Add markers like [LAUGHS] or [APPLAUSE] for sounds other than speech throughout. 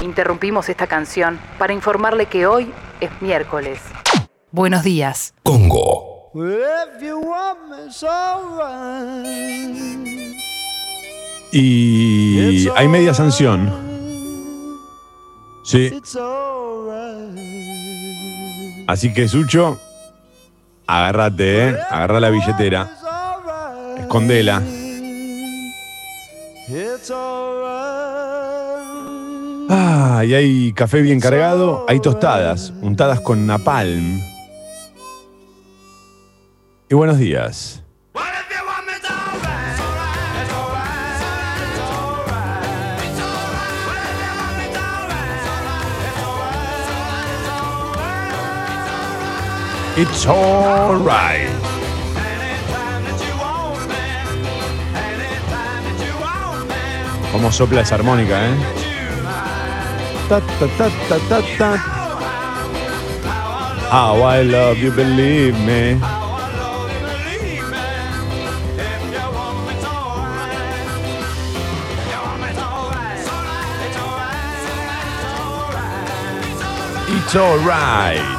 Interrumpimos esta canción para informarle que hoy es miércoles. Buenos días. Congo. Y hay media sanción. Sí. Así que, Sucho, agárrate, ¿eh? Agarra la billetera. Escondela. Ah, y hay café bien cargado, hay tostadas, untadas con napalm. Y buenos días. It's alright. Cómo sopla esa armónica, ¿eh? How I love you, believe me. It's alright.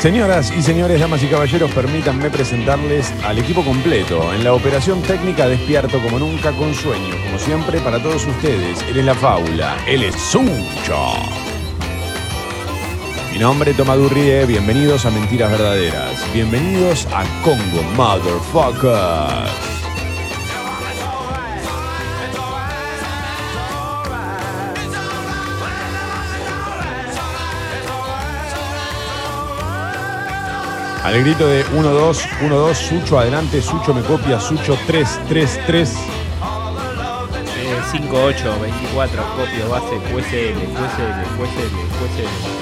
Señoras y señores, damas y caballeros, permítanme presentarles al equipo completo en la operación técnica despierto como nunca con sueño, como siempre para todos ustedes. Él es la fábula, él es Sucho. Mi nombre es Tomadurrie, bienvenidos a Mentiras Verdaderas, bienvenidos a Congo Motherfuckers. Al grito de 1-2, 1-2, Sucho adelante, Sucho me copia, Sucho 3, 3, 3. Eh, 5, 8, 24, copio, base, QSL, QSL, QSL, QSL.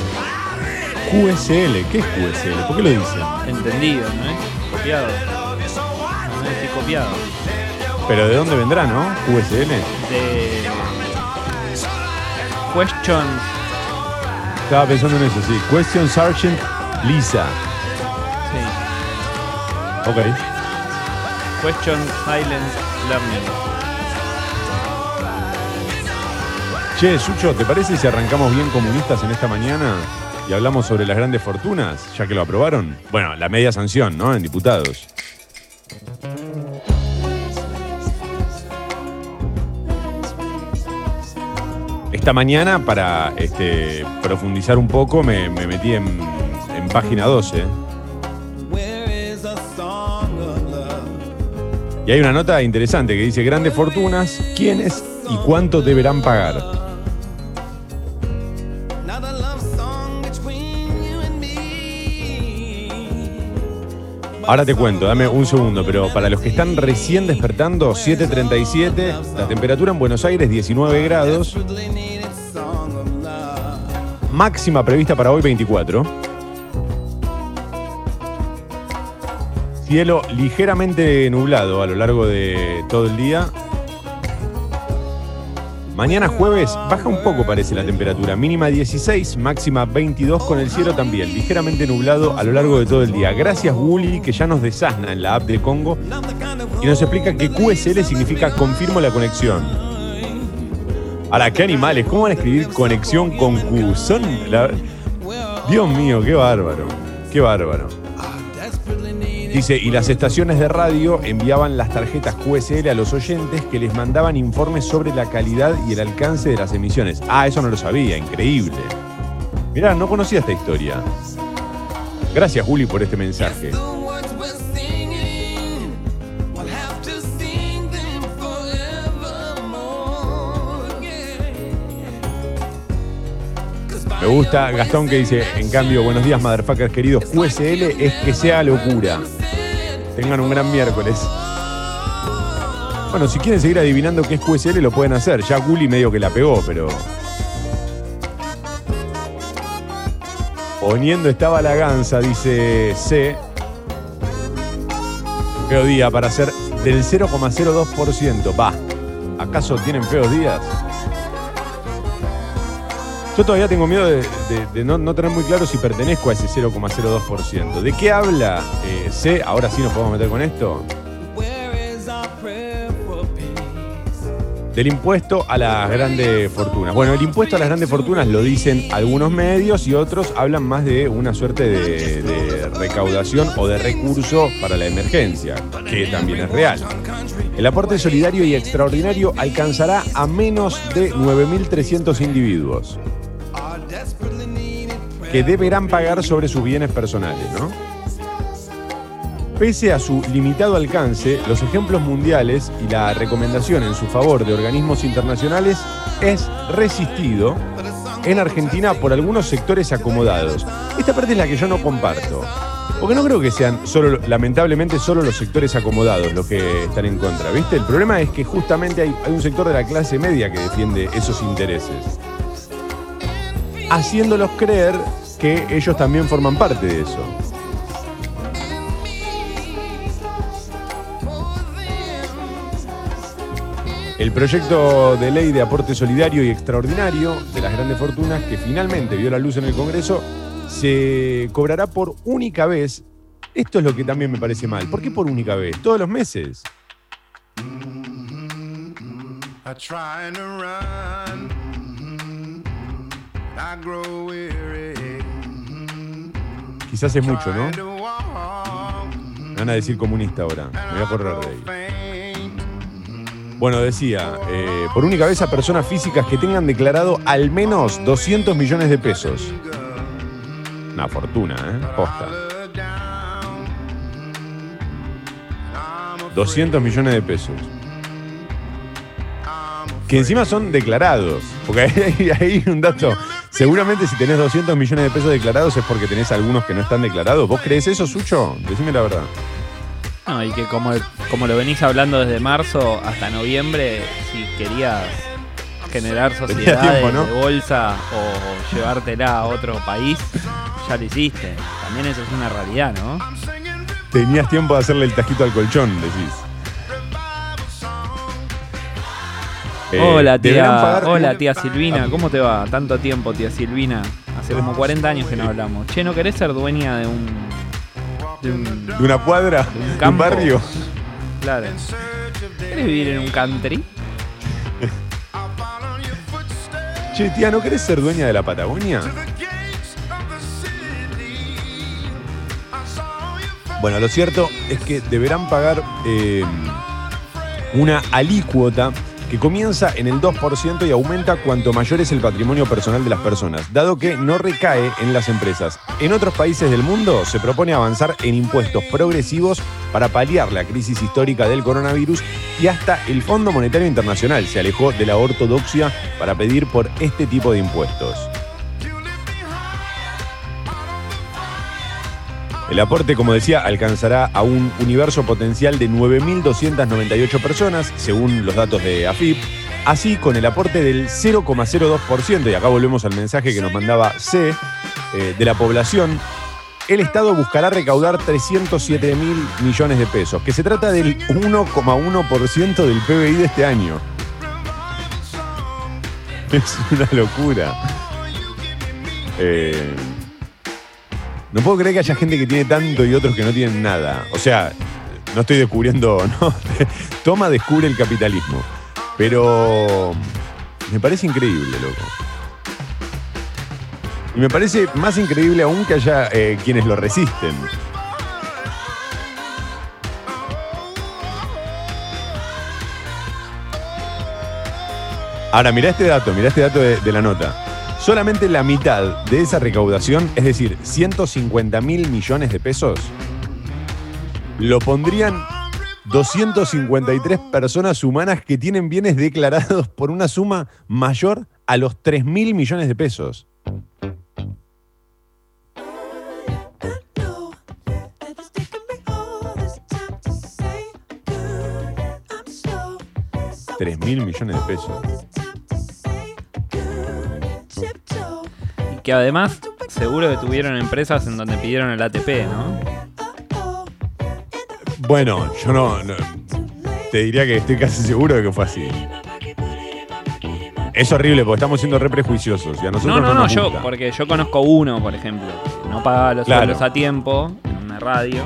QSL, ¿qué es QSL? ¿Por qué lo dicen? Entendido, ¿no es? Copiado. No es decir copiado. Pero ¿de dónde vendrá, no? QSL. De. Questions. Estaba pensando en eso, sí. Question Sergeant Lisa. Ok. Question Silent Learning. Che, Sucho, ¿te parece si arrancamos bien comunistas en esta mañana y hablamos sobre las grandes fortunas, ya que lo aprobaron? Bueno, la media sanción, ¿no? En diputados. Esta mañana, para este, profundizar un poco, me, me metí en, en página 12. Y hay una nota interesante que dice grandes fortunas, quiénes y cuánto deberán pagar. Ahora te cuento, dame un segundo, pero para los que están recién despertando, 7.37, la temperatura en Buenos Aires 19 grados, máxima prevista para hoy 24. Cielo ligeramente nublado a lo largo de todo el día. Mañana jueves baja un poco parece la temperatura, mínima 16, máxima 22 con el cielo también, ligeramente nublado a lo largo de todo el día. Gracias Wooly que ya nos desasna en la app de Congo y nos explica que QSL significa confirmo la conexión. Ahora, qué animales, ¿cómo van a escribir conexión con Q? Son la- Dios mío, qué bárbaro, qué bárbaro. Dice, y las estaciones de radio enviaban las tarjetas QSL a los oyentes que les mandaban informes sobre la calidad y el alcance de las emisiones. Ah, eso no lo sabía, increíble. Mirá, no conocía esta historia. Gracias, Juli, por este mensaje. Me gusta Gastón que dice, en cambio, buenos días, motherfuckers queridos, QSL es que sea locura. Tengan un gran miércoles. Bueno, si quieren seguir adivinando qué es QSL, lo pueden hacer. Ya Gulli medio que la pegó, pero. Poniendo estaba la ganza, dice C. Feo día para ser del 0,02%. Va. ¿Acaso tienen feos días? Yo todavía tengo miedo de, de- de no, no tener muy claro si pertenezco a ese 0,02%. ¿De qué habla eh, C? Ahora sí nos podemos meter con esto. del impuesto a las grandes fortunas. Bueno, el impuesto a las grandes fortunas lo dicen algunos medios y otros hablan más de una suerte de, de recaudación o de recurso para la emergencia, que también es real. El aporte solidario y extraordinario alcanzará a menos de 9.300 individuos que deberán pagar sobre sus bienes personales, ¿no? Pese a su limitado alcance, los ejemplos mundiales y la recomendación en su favor de organismos internacionales es resistido en Argentina por algunos sectores acomodados. Esta parte es la que yo no comparto. Porque no creo que sean solo, lamentablemente, solo los sectores acomodados los que están en contra, ¿viste? El problema es que justamente hay, hay un sector de la clase media que defiende esos intereses. Haciéndolos creer que ellos también forman parte de eso. El proyecto de ley de aporte solidario y extraordinario de las grandes fortunas, que finalmente vio la luz en el Congreso, se cobrará por única vez. Esto es lo que también me parece mal. ¿Por qué por única vez? Todos los meses. Weary. Quizás es mucho, ¿no? Me van a decir comunista ahora. Me voy a correr de ahí. Faint. Bueno, decía, eh, por única vez a personas físicas que tengan declarado al menos 200 millones de pesos. Una fortuna, ¿eh? Posta. Look down. I'm 200 millones de pesos. Que encima son declarados. Porque [LAUGHS] ahí hay un dato. Seguramente si tenés 200 millones de pesos declarados es porque tenés algunos que no están declarados. ¿Vos crees eso, Sucho? Decime la verdad. No, y que como, como lo venís hablando desde marzo hasta noviembre, si querías generar sociedades tiempo, ¿no? de bolsa o llevártela a otro país, ya lo hiciste. También eso es una realidad, ¿no? Tenías tiempo de hacerle el tajito al colchón, decís. Eh, hola tía, hola tía Silvina, ¿cómo te va? Tanto tiempo tía Silvina. Hace como 40 años que no hablamos. Che, ¿no querés ser dueña de un... de un... De una cuadra, de un campo. barrio. Claro. ¿Querés vivir en un country? [LAUGHS] Che, tía, ¿no querés ser dueña de la Patagonia? Bueno, lo cierto es que deberán pagar eh, una alícuota que comienza en el 2% y aumenta cuanto mayor es el patrimonio personal de las personas, dado que no recae en las empresas. En otros países del mundo se propone avanzar en impuestos progresivos para paliar la crisis histórica del coronavirus y hasta el Fondo Monetario Internacional se alejó de la ortodoxia para pedir por este tipo de impuestos. El aporte, como decía, alcanzará a un universo potencial de 9.298 personas, según los datos de AFIP. Así, con el aporte del 0,02%, y acá volvemos al mensaje que nos mandaba C, eh, de la población, el Estado buscará recaudar 307 mil millones de pesos, que se trata del 1,1% del PBI de este año. [LAUGHS] Es una locura. Eh, no puedo creer que haya gente que tiene tanto y otros que no tienen nada. O sea, no estoy descubriendo, [LAUGHS] ¿no? Toma descubre el capitalismo. Pero me parece increíble, loco. Y me parece más increíble aún que haya eh, quienes lo resisten. Ahora, mirá este dato, mirá este dato de, de la nota. Solamente la mitad de esa recaudación, es decir, 150 mil millones de pesos, lo pondrían 253 personas humanas que tienen bienes declarados por una suma mayor a los 3 mil millones de pesos. 3 mil millones de pesos. Que además seguro que tuvieron empresas en donde pidieron el ATP, ¿no? Bueno, yo no, no- te diría que estoy casi seguro de que fue así. Es horrible porque estamos siendo re prejuiciosos y a nosotros No, no, no, nos yo, gusta. porque yo conozco uno, por ejemplo, que no pagaba los Claro. a tiempo en una radio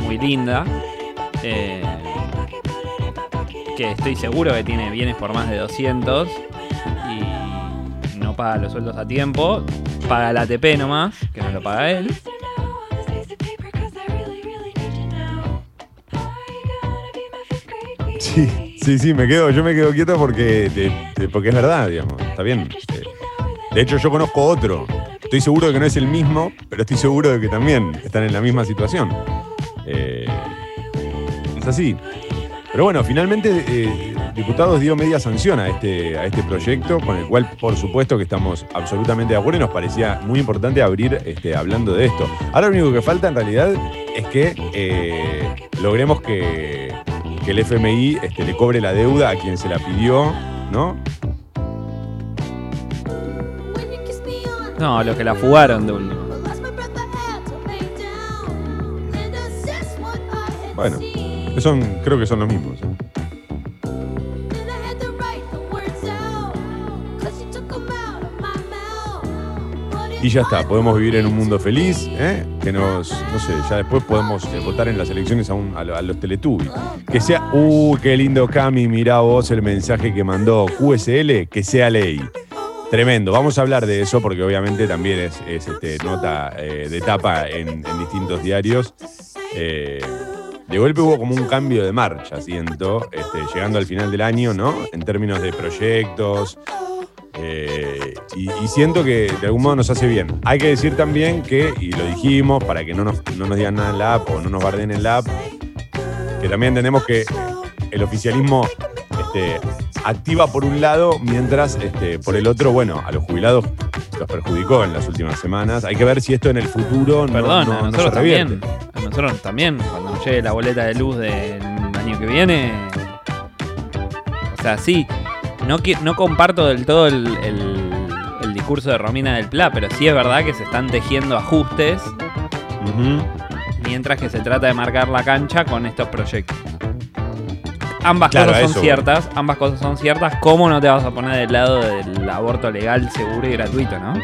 muy linda. eh, que estoy seguro que tiene bienes por más de 200 y no paga los sueldos a tiempo, paga el ATP nomás, que no lo paga él. Sí, sí, sí, me quedo, yo me quedo quieto porque, te- porque es verdad, digamos. Está bien. Eh, De hecho, yo conozco otro. Estoy seguro de que no es el mismo, pero estoy seguro de que también están en la misma situación. Eh, es así. Pero bueno, finalmente eh, Diputados dio media sanción a este, a este proyecto, con el cual por supuesto que estamos absolutamente de acuerdo y nos parecía muy importante abrir este, hablando de esto. Ahora lo único que falta en realidad es que eh, logremos que, que el FMI este, le cobre la deuda a quien se la pidió, ¿no? No, los que la fugaron de último. Bueno, son, creo que son los mismos. Y ya está, podemos vivir en un mundo feliz, ¿eh? que nos, no sé, ya después podemos eh, votar en las elecciones a, un- a a los Teletubbies. Que sea, uh, qué lindo Cami, mirá vos el mensaje que mandó QSL, que sea ley. Tremendo, vamos a hablar de eso porque obviamente también es, es, este, nota eh, de tapa en, en distintos diarios. Eh, de golpe hubo como un cambio de marcha, siento, este, llegando al final del año, ¿no? En términos de proyectos, eh, y, y siento que de algún modo nos hace bien. Hay que decir también que, y lo dijimos, para que no nos, no nos digan nada en la app o no nos barden en la app, que también entendemos que el oficialismo este, activa por un lado, mientras este, por el otro, bueno, a los jubilados los perjudicó en las últimas semanas. Hay que ver si esto en el futuro no, Perdón, no- a no se nosotros también. A nosotros también, cuando nos llegue la boleta de luz del año que viene. O sea, sí, no, no comparto del todo el, el- el discurso de Romina del Pla, pero sí es verdad que se están tejiendo ajustes mientras que se trata de marcar la cancha con estos proyectos. Ambas Claro, cosas son eso, ciertas, ambas cosas son ciertas. ¿Cómo no te vas a poner del lado del aborto legal, seguro y gratuito, no?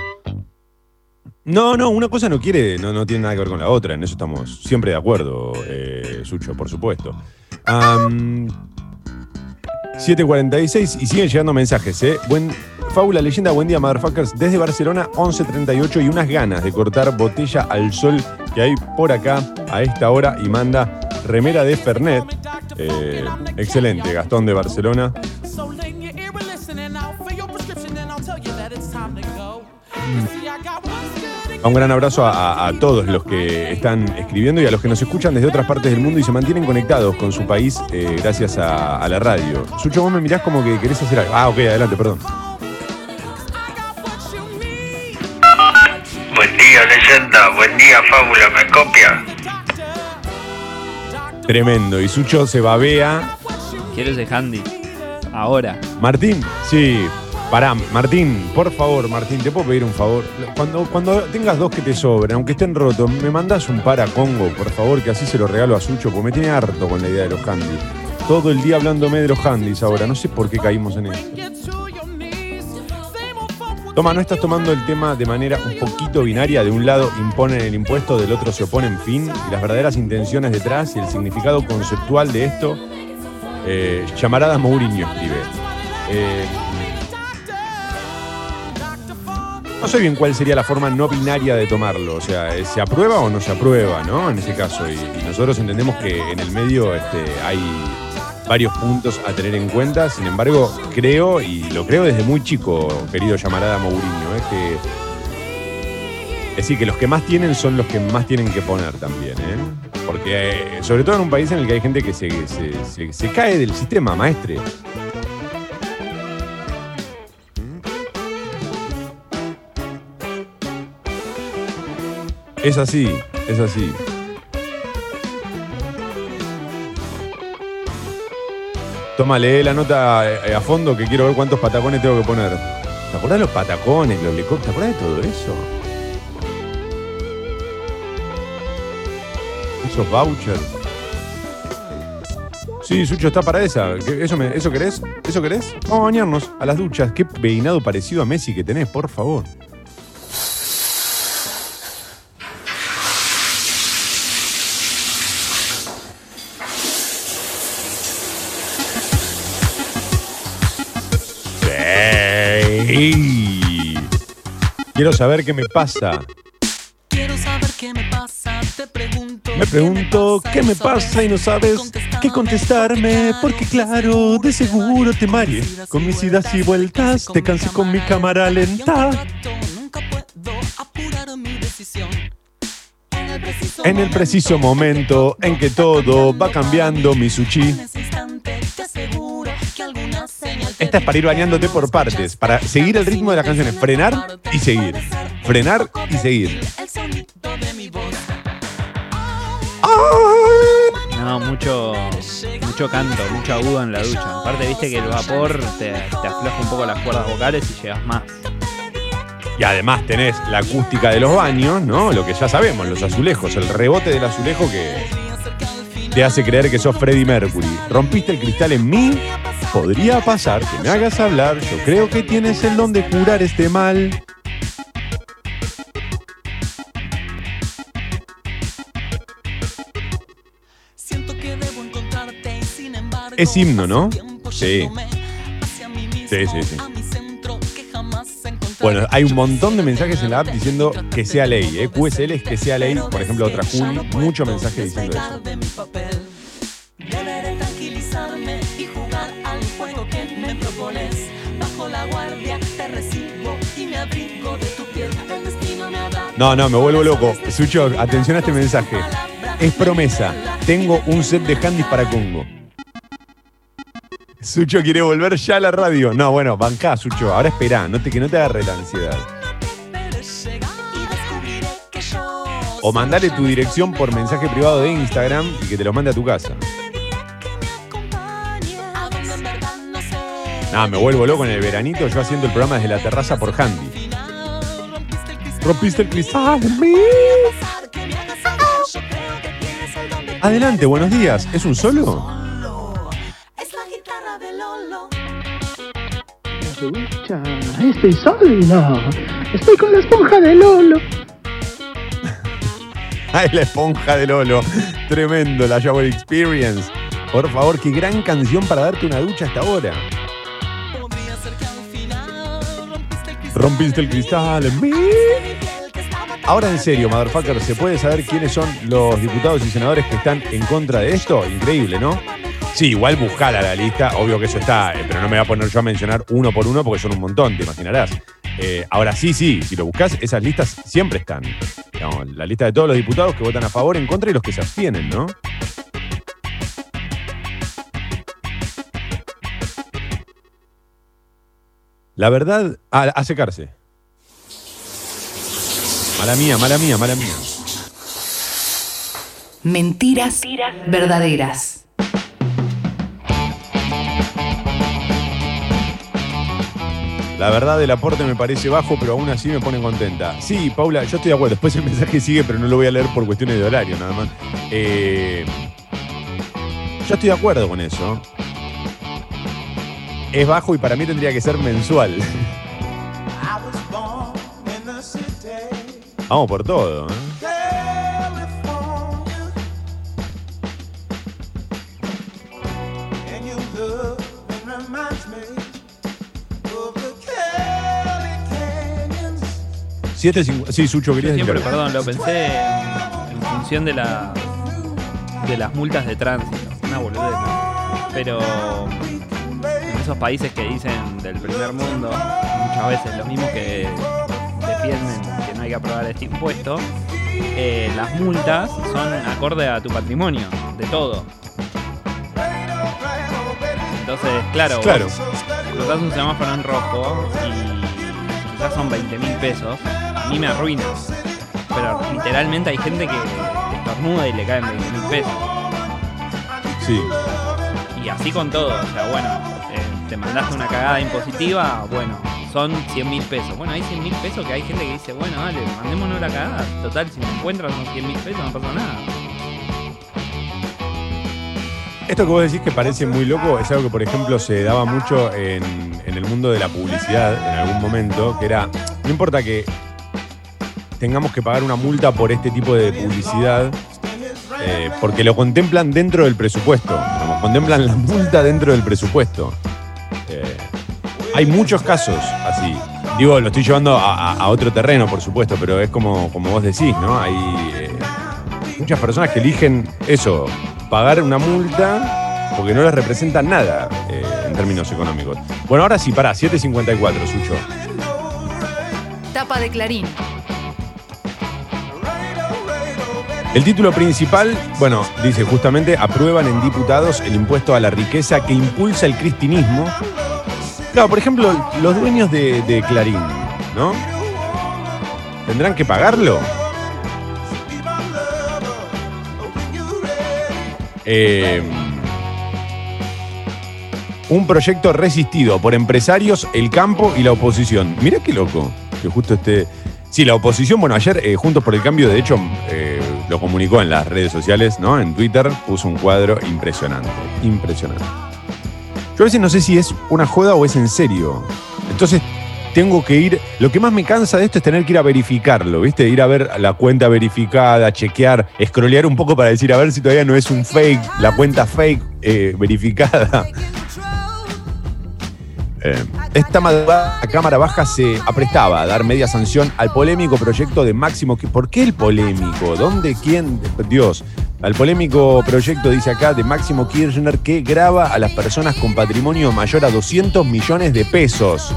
No, no, una cosa no quiere, no, no tiene nada que ver con la otra, en eso estamos siempre de acuerdo, eh, Sucho, por supuesto. 7.46 y siguen llegando mensajes, ¿eh? Buen, Fábula, leyenda, buen día, motherfuckers. Desde Barcelona, 11.38 y unas ganas de cortar botella al sol que hay por acá a esta hora y manda remera de Fernet. Eh, excelente, Gastón de Barcelona. Un gran abrazo a, a- a todos los que están escribiendo y a los que nos escuchan desde otras partes del mundo y se mantienen conectados con su país eh, gracias a, a la radio. Sucho, vos me mirás como que querés hacer algo. Ah, ok, adelante, perdón. Buen día, leyenda. Buen día, fábula. ¿Me copia? Tremendo. Y Sucho se babea. Quiero ese handy. Ahora. Martín, sí. Pará, Martín, por favor, Martín, ¿te puedo pedir un favor? Cuando, cuando tengas dos que te sobren, aunque estén rotos, me mandás un para Congo, por favor, que así se lo regalo a Sucho, porque me tiene harto con la idea de los handys. Todo el día hablándome de los handys ahora, no sé por qué caímos en esto. Toma, ¿no estás tomando el tema de manera un poquito binaria? De un lado imponen el impuesto, del otro se oponen fin, y las verdaderas intenciones detrás y el significado conceptual de esto. Eh, Mourinho escribe. Eh, no sé bien cuál sería la forma no binaria de tomarlo. O sea, ¿se aprueba o no se aprueba, no? En ese caso. Y, nosotros entendemos que en el medio este, hay varios puntos a tener en cuenta. Sin embargo, creo, y lo creo desde muy chico, querido llamarada Mourinho, es que. Es decir, que los que más tienen son los que más tienen que poner también, ¿eh? Porque, eh, sobre todo en un país en el que hay gente que se, se- se- se cae del sistema, maestre. Es así, es así. Toma, lee la nota eh, a fondo que quiero ver cuántos patacones tengo que poner. ¿Te acordás de los patacones, los licores? ¿Te acordás de todo eso? Esos vouchers. Sí, Sucho está para esa. ¿Qué- ¿Eso, me- ¿Eso querés? ¿Eso querés? Vamos a bañarnos a las duchas. Qué peinado parecido a Messi que tenés, por favor. Saber qué me pasa. Quiero saber qué me pasa, te pregunto. Me pregunto qué me pasa y no sabes qué contestarme, porque claro, de seguro te mareé. Con mis idas y vueltas, te cansé con mi cámara lenta. Nunca puedo apurar mi decisión. En el preciso En el preciso momento en que todo va cambiando, mi sushi. Esta es para ir bañándote por partes, para seguir el ritmo de las canciones, frenar y seguir. Frenar y seguir. No, mucho, mucho canto, mucho agudo en la ducha. Aparte, viste que el vapor te, te afloja un poco las cuerdas vocales y llegas más. Y además tenés la acústica de los baños, ¿no? Lo que ya sabemos, los azulejos, el rebote del azulejo que te hace creer que sos Freddie Mercury. Rompiste el cristal en mí, podría pasar que me hagas hablar, yo creo que tienes el don de curar este mal. Es himno, ¿no? Sí. Sí, sí, sí. Bueno, hay un montón de mensajes en la app diciendo que sea ley, ¿eh? QSL es que sea ley, por ejemplo, otra Juli, mucho mensaje diciendo eso. No, no, me vuelvo loco. Sucho, atención a este mensaje. Es promesa. Tengo un set de handys para Congo. Sucho quiere volver ya a la radio. No, bueno, bancá, Sucho. Ahora espera, no te, que no te agarre la ansiedad. O mandale tu dirección por mensaje privado de Instagram y que te lo mande a tu casa. Nada, me vuelvo loco en el veranito yo haciendo el programa desde la terraza por handy. Rompiste el cristal. Adelante, buenos días. ¿Es un solo? Ducha. Estoy solo. Estoy con la esponja de Lolo. [LAUGHS] Ay, la esponja de Lolo. Tremendo, la Shower Experience. Por favor, qué gran canción para darte una ducha hasta ahora. Rompiste el cristal. En mí. Ahora en serio, motherfucker, ¿se puede saber quiénes son los diputados y senadores que están en contra de esto? Increíble, ¿no? Sí, igual buscala la lista, obvio que eso está, eh, pero no me voy a poner yo a mencionar uno por uno porque son un montón, te imaginarás. Eh, ahora sí, sí, si lo buscas, esas listas siempre están. La lista de todos los diputados que votan a favor, en contra y los que se abstienen, ¿no? La verdad, a, a secarse. Mala mía, mala mía, mala mía. Mentiras verdaderas. La verdad, el aporte me parece bajo, pero aún así me pone contenta. Sí, Paula, yo estoy de acuerdo. Después el mensaje sigue, pero no lo voy a leer por cuestiones de horario, nada más. Eh, yo estoy de acuerdo con eso. Es bajo y para mí tendría que ser mensual. Vamos por todo. ¿eh? 7.50 Sí, Sucho, querías decir Siempre, perdón, lo pensé en, en función de la de las multas de tránsito. Una boludez, ¿no? Pero en esos países que dicen del primer mundo, muchas veces los mismos que defienden que no hay que aprobar este impuesto, eh, las multas son acorde a tu patrimonio, de todo. Entonces, claro, Claro. vos cruzás un semáforo en rojo y quizás son 20 mil pesos, mí me arruina. Pero literalmente hay gente que estornuda y le caen 20 mil pesos. Sí. Y así con todo, o sea, bueno, eh, te mandaste una cagada impositiva, bueno, son 100 mil pesos. Bueno, hay 100 mil pesos que hay gente que dice, bueno, dale, mandémonos la cagada. Total, si me encuentran son 100 mil pesos, no pasa nada. Esto que vos decís que parece muy loco es algo que, por ejemplo, se daba mucho en, en el mundo de la publicidad en algún momento, que era, no importa que tengamos que pagar una multa por este tipo de publicidad, eh, porque lo contemplan dentro del presupuesto, contemplan la multa dentro del presupuesto. Eh, Hay muchos casos así. Digo, lo estoy llevando a, otro terreno, por supuesto, pero es como, como vos decís, ¿no? Hay eh, muchas personas que eligen eso, pagar una multa porque no les representa nada en términos económicos. Bueno, ahora sí, pará, 7.54, Sucho. Tapa de Clarín. El título principal, bueno, dice justamente, aprueban en diputados el impuesto a la riqueza que impulsa el cristinismo. Claro, por ejemplo, los dueños de, Clarín, ¿no? ¿Tendrán que pagarlo? Eh, un proyecto resistido por empresarios, el campo y la oposición. Mirá qué loco que justo esté... Sí, la oposición, bueno, ayer eh, Juntos por el Cambio, de hecho, eh, lo comunicó en las redes sociales, ¿no? En Twitter puso un cuadro impresionante, impresionante. Yo a veces no sé si es una joda o es en serio. Entonces tengo que ir. Lo que más me cansa de esto es tener que ir a verificarlo, ¿viste? Ir a ver la cuenta verificada, chequear, scrollear un poco para decir a ver si todavía no es un fake, la cuenta fake eh, verificada. Eh, esta madrugada la Cámara Baja se aprestaba a dar media sanción al polémico proyecto de Máximo. ¿Por qué el polémico? ¿Dónde? ¿Quién? Dios. Al polémico proyecto, dice acá, de Máximo Kirchner que graba a las personas con patrimonio mayor a 200 millones de pesos.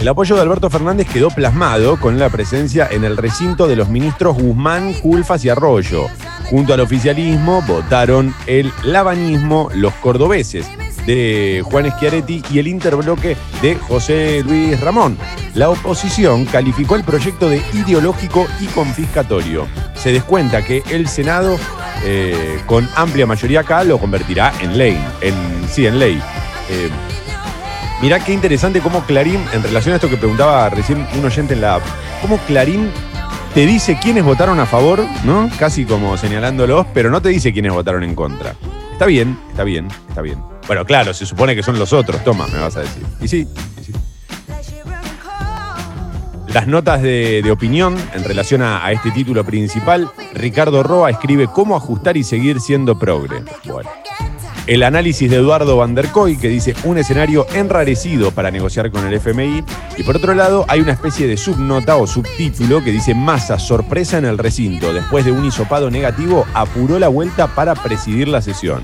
El apoyo de Alberto Fernández quedó plasmado con la presencia en el recinto de los ministros Guzmán, Culfas y Arroyo. Junto al oficialismo votaron el lavanismo, los cordobeses de Juan Schiaretti y el interbloque de José Luis Ramón. La oposición calificó el proyecto de ideológico y confiscatorio. Se descuenta que el Senado, eh, con amplia mayoría acá, lo convertirá en ley. Sí, en ley. Eh, Mirá qué interesante cómo Clarín, en relación a esto que preguntaba recién un oyente en la app, cómo Clarín te dice quiénes votaron a favor, ¿no? Casi como señalándolos, pero no te dice quiénes votaron en contra. Está bien, está bien, está bien. Bueno, claro, se supone que son los otros, toma, me vas a decir. Y sí, y sí. Las notas de, opinión en relación a, este título principal, Ricardo Roa escribe cómo ajustar y seguir siendo progre. Bueno. El análisis de Eduardo Van que dice un escenario enrarecido para negociar con el FMI. Y por otro lado, hay una especie de subnota o subtítulo que dice Massa, sorpresa en el recinto. Después de un hisopado negativo, apuró la vuelta para presidir la sesión.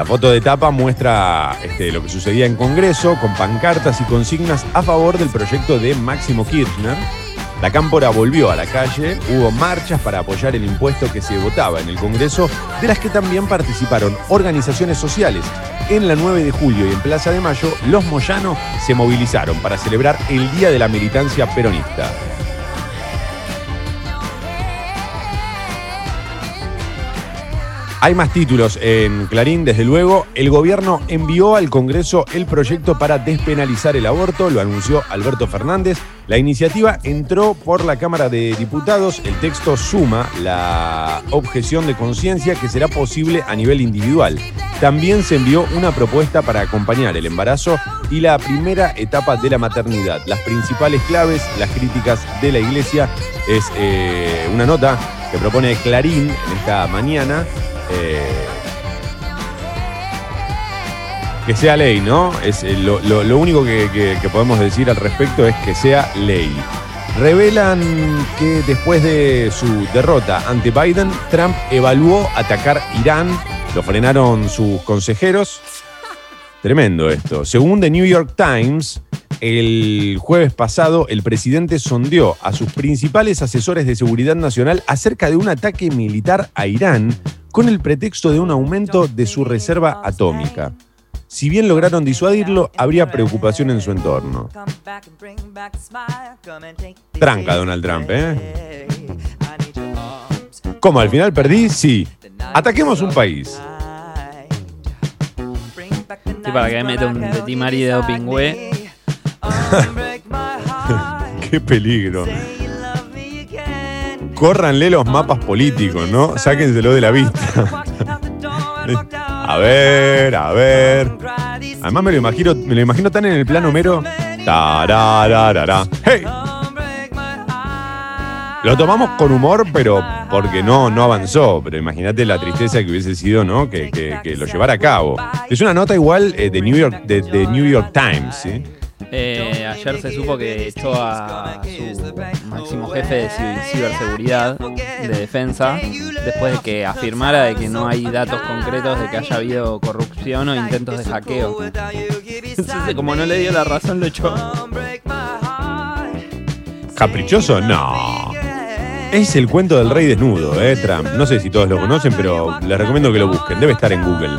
La foto de tapa muestra este, lo que sucedía en Congreso con pancartas y consignas a favor del proyecto de Máximo Kirchner. La cámpora volvió a la calle, hubo marchas para apoyar el impuesto que se votaba en el Congreso, de las que también participaron organizaciones sociales. En la 9 de julio y en Plaza de Mayo, los moyanos se movilizaron para celebrar el Día de la Militancia Peronista. Hay más títulos en Clarín, desde luego. El gobierno envió al Congreso el proyecto para despenalizar el aborto, lo anunció Alberto Fernández. La iniciativa entró por la Cámara de Diputados. El texto suma la objeción de conciencia que será posible a nivel individual. También se envió una propuesta para acompañar el embarazo y la primera etapa de la maternidad. Las principales claves, las críticas de la Iglesia, es eh, una nota que propone Clarín en esta mañana. Eh, que sea ley, ¿no? Es eh, lo, único que podemos decir al respecto es que sea ley. Revelan que después de su derrota ante Biden, Trump evaluó atacar Irán, lo frenaron sus consejeros. Tremendo esto. Según The New York Times, el jueves pasado el presidente sondeó a sus principales asesores de seguridad nacional acerca de un ataque militar a Irán con el pretexto de un aumento de su reserva atómica. Si bien lograron disuadirlo, habría preocupación en su entorno. Tranca, Donald Trump, ¿eh? ¿Cómo? ¿Al final perdí? Sí. Ataquemos un país. Sí, para que me meta un de Dopingüe. [LAUGHS] Qué peligro. Córranle los mapas políticos, ¿no? Sáquenselo de la vista. A ver, a ver. Además me lo imagino, me lo imagino tan en el plano mero. ¡Hey! Lo tomamos con humor, pero porque no, no avanzó. Pero imagínate la tristeza que hubiese sido, ¿no? Que, que- que lo llevara a cabo. Es una nota igual eh, de New York, de New York Times, ¿sí? Eh, ayer se supo que echó a su máximo jefe de ci- ciberseguridad de defensa después de que afirmara de que no hay datos concretos de que haya habido corrupción o intentos de hackeo. Entonces, [LAUGHS] como no le dio la razón, lo echó. ¿Caprichoso? No. Es el cuento del rey desnudo, ¿eh, Trump? No sé si todos lo conocen, pero les recomiendo que lo busquen. Debe estar en Google.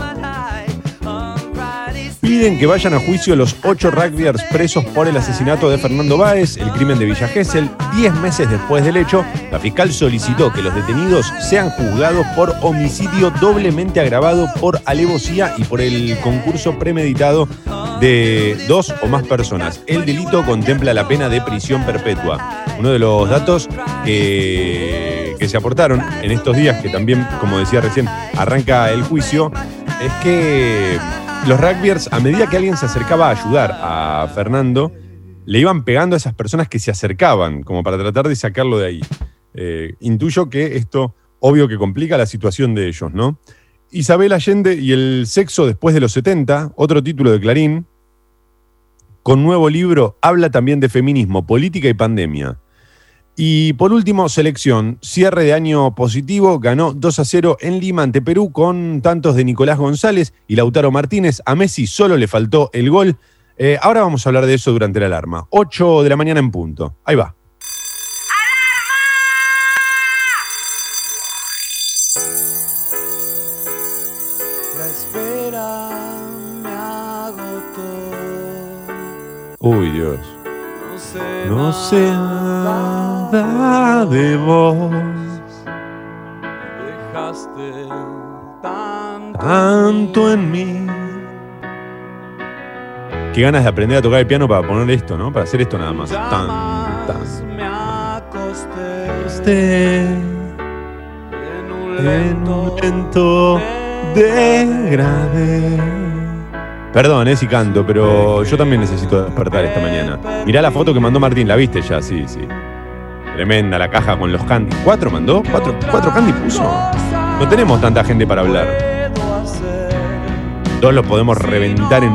Piden que vayan a juicio los ocho rugbyers presos por el asesinato de Fernando Báez, el crimen de Villa Gesell. Diez meses después del hecho, la fiscal solicitó que los detenidos sean juzgados por homicidio doblemente agravado por alevosía y por el concurso premeditado de dos o más personas. El delito contempla la pena de prisión perpetua. Uno de los datos que, que se aportaron en estos días, que también, como decía recién, arranca el juicio, es que los rugbyers, a medida que alguien se acercaba a ayudar a Fernando, le iban pegando a esas personas que se acercaban, como para tratar de sacarlo de ahí. Eh, intuyo que esto, obvio que complica la situación de ellos, ¿no? Isabel Allende y el sexo después de los 70, otro título de Clarín, con nuevo libro, habla también de feminismo, política y pandemia. Y por último, selección, cierre de año positivo, ganó 2 a 0 en Lima ante Perú con tantos de Nicolás González y Lautaro Martínez. A Messi solo le faltó el gol. Eh, ahora vamos a hablar de eso durante la alarma. 8 de la mañana en punto. Ahí va. La espera me agotó. Uy, Dios. No sé, No sé nada de vos, Dejaste tanto, tanto en mí. Qué ganas de aprender a tocar el piano para poner esto, ¿no? Para hacer esto nada más. Tan, me acosté en un en lento un lento degradé. Perdón, eh, si canto, pero yo también necesito despertar esta mañana. Mirá la foto que mandó Martín, ¿la viste ya? Sí, sí. Tremenda la caja con los candy. ¿Cuatro mandó? ¿Cuatro, cuatro candy puso? No tenemos tanta gente para hablar. Dos los podemos reventar en,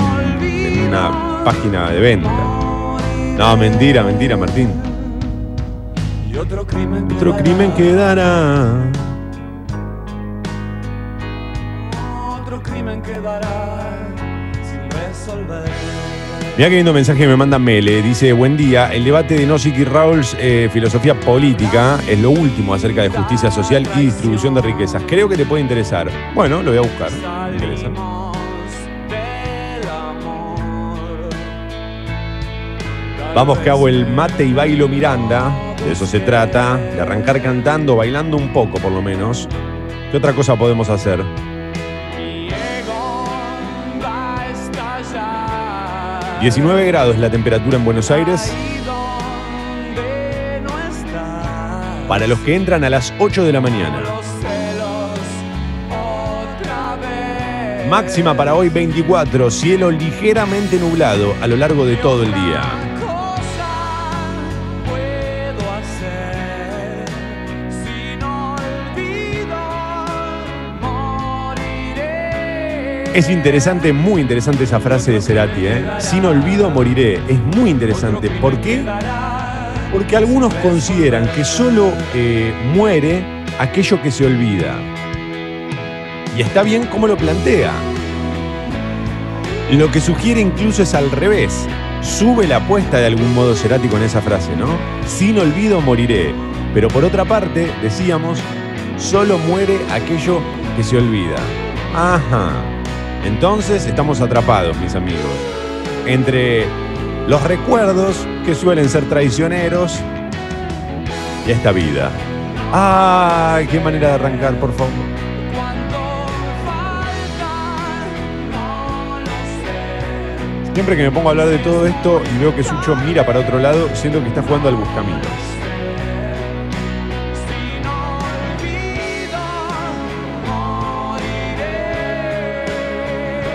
una página de venta. No, mentira, mentira, Martín. Otro crimen quedará. Otro crimen quedará sin resolver. Mira qué lindo mensaje que me manda Mele. Dice, buen día, el debate de Nozick y Rawls, eh, filosofía política, es lo último acerca de justicia social y distribución de riquezas. Creo que te puede interesar. Bueno, lo voy a buscar. Me interesa. Salimos del amor. Vamos que hago el mate y bailo Miranda. De eso se trata, de arrancar cantando, bailando un poco por lo menos. ¿Qué otra cosa podemos hacer? 19 grados la temperatura en Buenos Aires. Para los que entran a las 8 de la mañana. Máxima para hoy 24, cielo ligeramente nublado a lo largo de todo el día. Es interesante, muy interesante esa frase de Cerati, ¿eh? Sin olvido moriré. Es muy interesante. ¿Por qué? Porque algunos consideran que solo eh, muere aquello que se olvida. Y está bien cómo lo plantea. Lo que sugiere incluso es al revés. Sube la apuesta de algún modo Cerati con esa frase, ¿no? Sin olvido moriré. Pero por otra parte, decíamos, solo muere aquello que se olvida. Ajá. Entonces estamos atrapados, mis amigos. Entre los recuerdos que suelen ser traicioneros y esta vida. ¡Ay, qué manera de arrancar, por favor! Siempre que me pongo a hablar de todo esto y veo que Sucho mira para otro lado, siento que está jugando al buscaminos.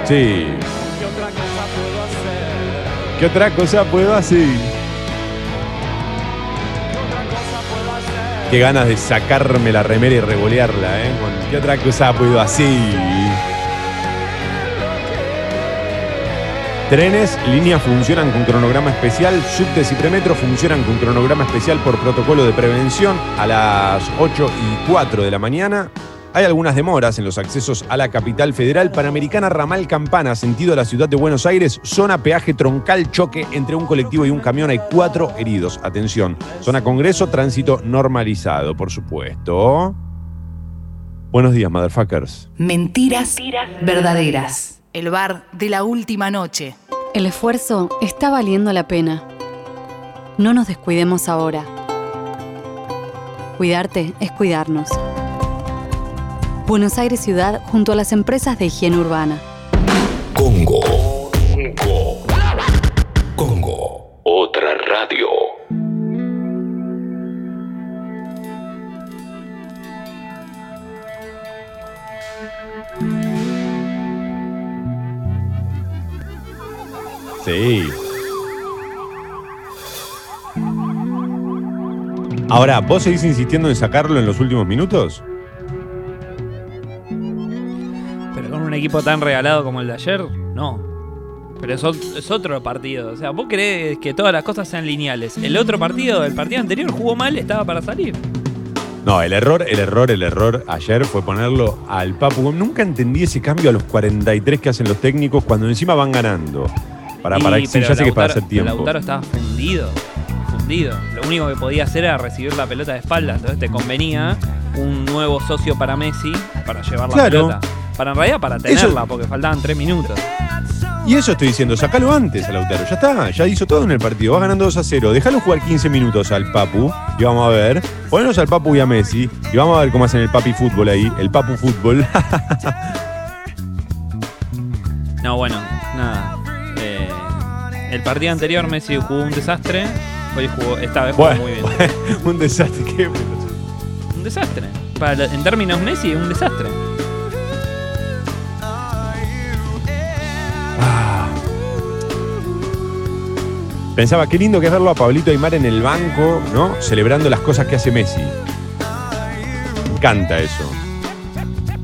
Sí. ¿Qué otra cosa puedo hacer? ¿Qué otra cosa puedo hacer? ¿Qué hacer? Ganas de sacarme la remera y revolearla, ¿eh? ¿Con ¿Qué otra cosa puedo así? Trenes, líneas funcionan con cronograma especial, subtes y premetro funcionan con cronograma especial por protocolo de prevención a las 8 y 4 de la mañana. Hay algunas demoras en los accesos a la capital federal. Panamericana Ramal Campana, sentido a la ciudad de Buenos Aires. Zona peaje troncal, choque entre un colectivo y un camión. Hay cuatro heridos. Atención. Zona Congreso, tránsito normalizado, por supuesto. Buenos días, motherfuckers. Mentiras verdaderas. El bar de la última noche. El esfuerzo está valiendo la pena. No nos descuidemos ahora. Cuidarte es cuidarnos. Buenos Aires Ciudad junto a las empresas de higiene urbana. Congo. Congo. Congo. Otra radio. Sí. Ahora, ¿vos seguís insistiendo en sacarlo en los últimos minutos? Un equipo tan regalado como el de ayer, no. Pero es, es otro partido. O sea, vos querés que todas las cosas sean lineales. El otro partido, el partido anterior, jugó mal, estaba para salir. No, el error, el error, el error ayer fue ponerlo al Papu. Nunca entendí ese cambio a los 43 que hacen los técnicos cuando encima van ganando. Para, para, sí, ya sé que para hacer tiempo. Lautaro estaba fundido. Fundido. Lo único que podía hacer era recibir la pelota de espalda. Entonces te convenía un nuevo socio para Messi para llevar la Claro. pelota. Para en realidad para tenerla, porque faltaban tres minutos. Y eso estoy diciendo, sacalo antes a Lautaro. Ya está, ya hizo todo en el partido. Va ganando 2 a 0. Déjalo jugar 15 minutos al Papu y vamos a ver. Ponenos al Papu y a Messi y vamos a ver cómo hacen el Papi Fútbol ahí. El Papu Fútbol. [LAUGHS] No, bueno, nada. Eh, el partido anterior Messi jugó un desastre. Hoy jugó, esta vez jugó bueno, muy bien. [LAUGHS] un desastre. ¿Qué? Un desastre. Para en términos Messi, un desastre. Pensaba, qué lindo que es verlo a Pablito Aymar en el banco, ¿no? Celebrando las cosas que hace Messi. Me encanta eso.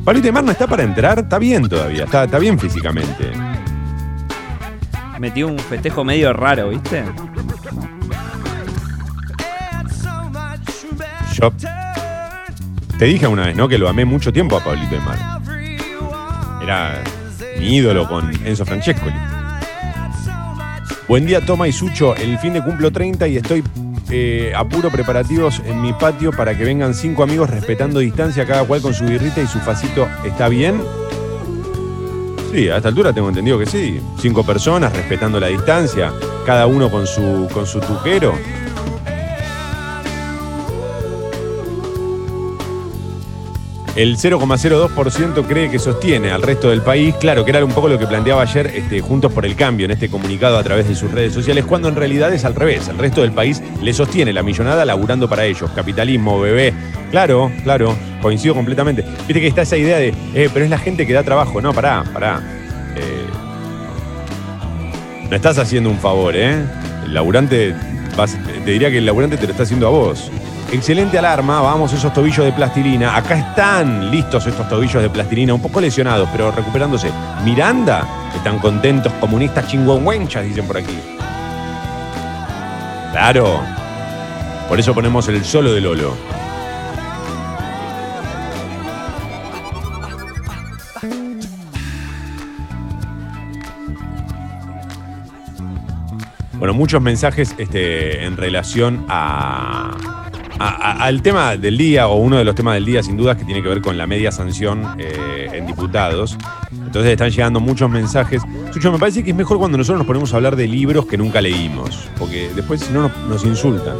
Pablito Aymar no está para entrar, está bien todavía, está, está bien físicamente. Metió un festejo medio raro, ¿viste? Yo te dije una vez, ¿no? Que lo amé mucho tiempo a Pablito Aymar. Era mi ídolo con Enzo Francescoli. Buen día, Toma y Sucho. El fin de cumplo 30 y estoy eh, a puro preparativos en mi patio para que vengan cinco amigos respetando distancia, cada cual con su birrita y su facito. ¿Está bien? Sí, a esta altura tengo entendido que sí. Cinco personas respetando la distancia, cada uno con su, con su tuquero. El 0,02% cree que sostiene al resto del país. Claro, que era un poco lo que planteaba ayer este, Juntos por el Cambio en este comunicado a través de sus redes sociales, cuando en realidad es al revés. El resto del país le sostiene la millonada laburando para ellos. Capitalismo, bebé. Claro, claro, coincido completamente. Viste que está esa idea de, eh, pero es la gente que da trabajo. No, pará, pará. Eh, no estás haciendo un favor, ¿eh? El laburante, vas- te diría que el laburante te lo está haciendo a vos. Excelente alarma, vamos esos tobillos de plastilina. Acá están listos estos tobillos de plastilina, un poco lesionados, pero recuperándose. Miranda, están contentos, comunistas chingüengüenchas, dicen por aquí. Claro. Por eso ponemos el solo de Lolo. Bueno, muchos mensajes este, en relación a, al tema del día, o uno de los temas del día, sin dudas, que tiene que ver con la media sanción eh, en diputados. Entonces están llegando muchos mensajes. Sucho, me parece que es mejor cuando nosotros nos ponemos a hablar de libros que nunca leímos, porque después si no nos, nos insultan.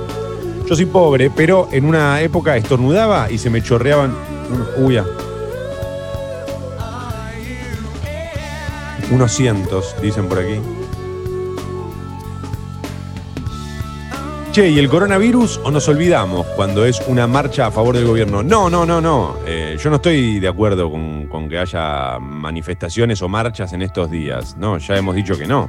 Yo soy pobre, pero en una época estornudaba y se me chorreaban uy, ah. unos cientos, dicen por aquí. Che, ¿y el coronavirus o nos olvidamos cuando es una marcha a favor del gobierno? No, no, no, no. Eh, yo no estoy de acuerdo con, que haya manifestaciones o marchas en estos días. No, ya hemos dicho que no.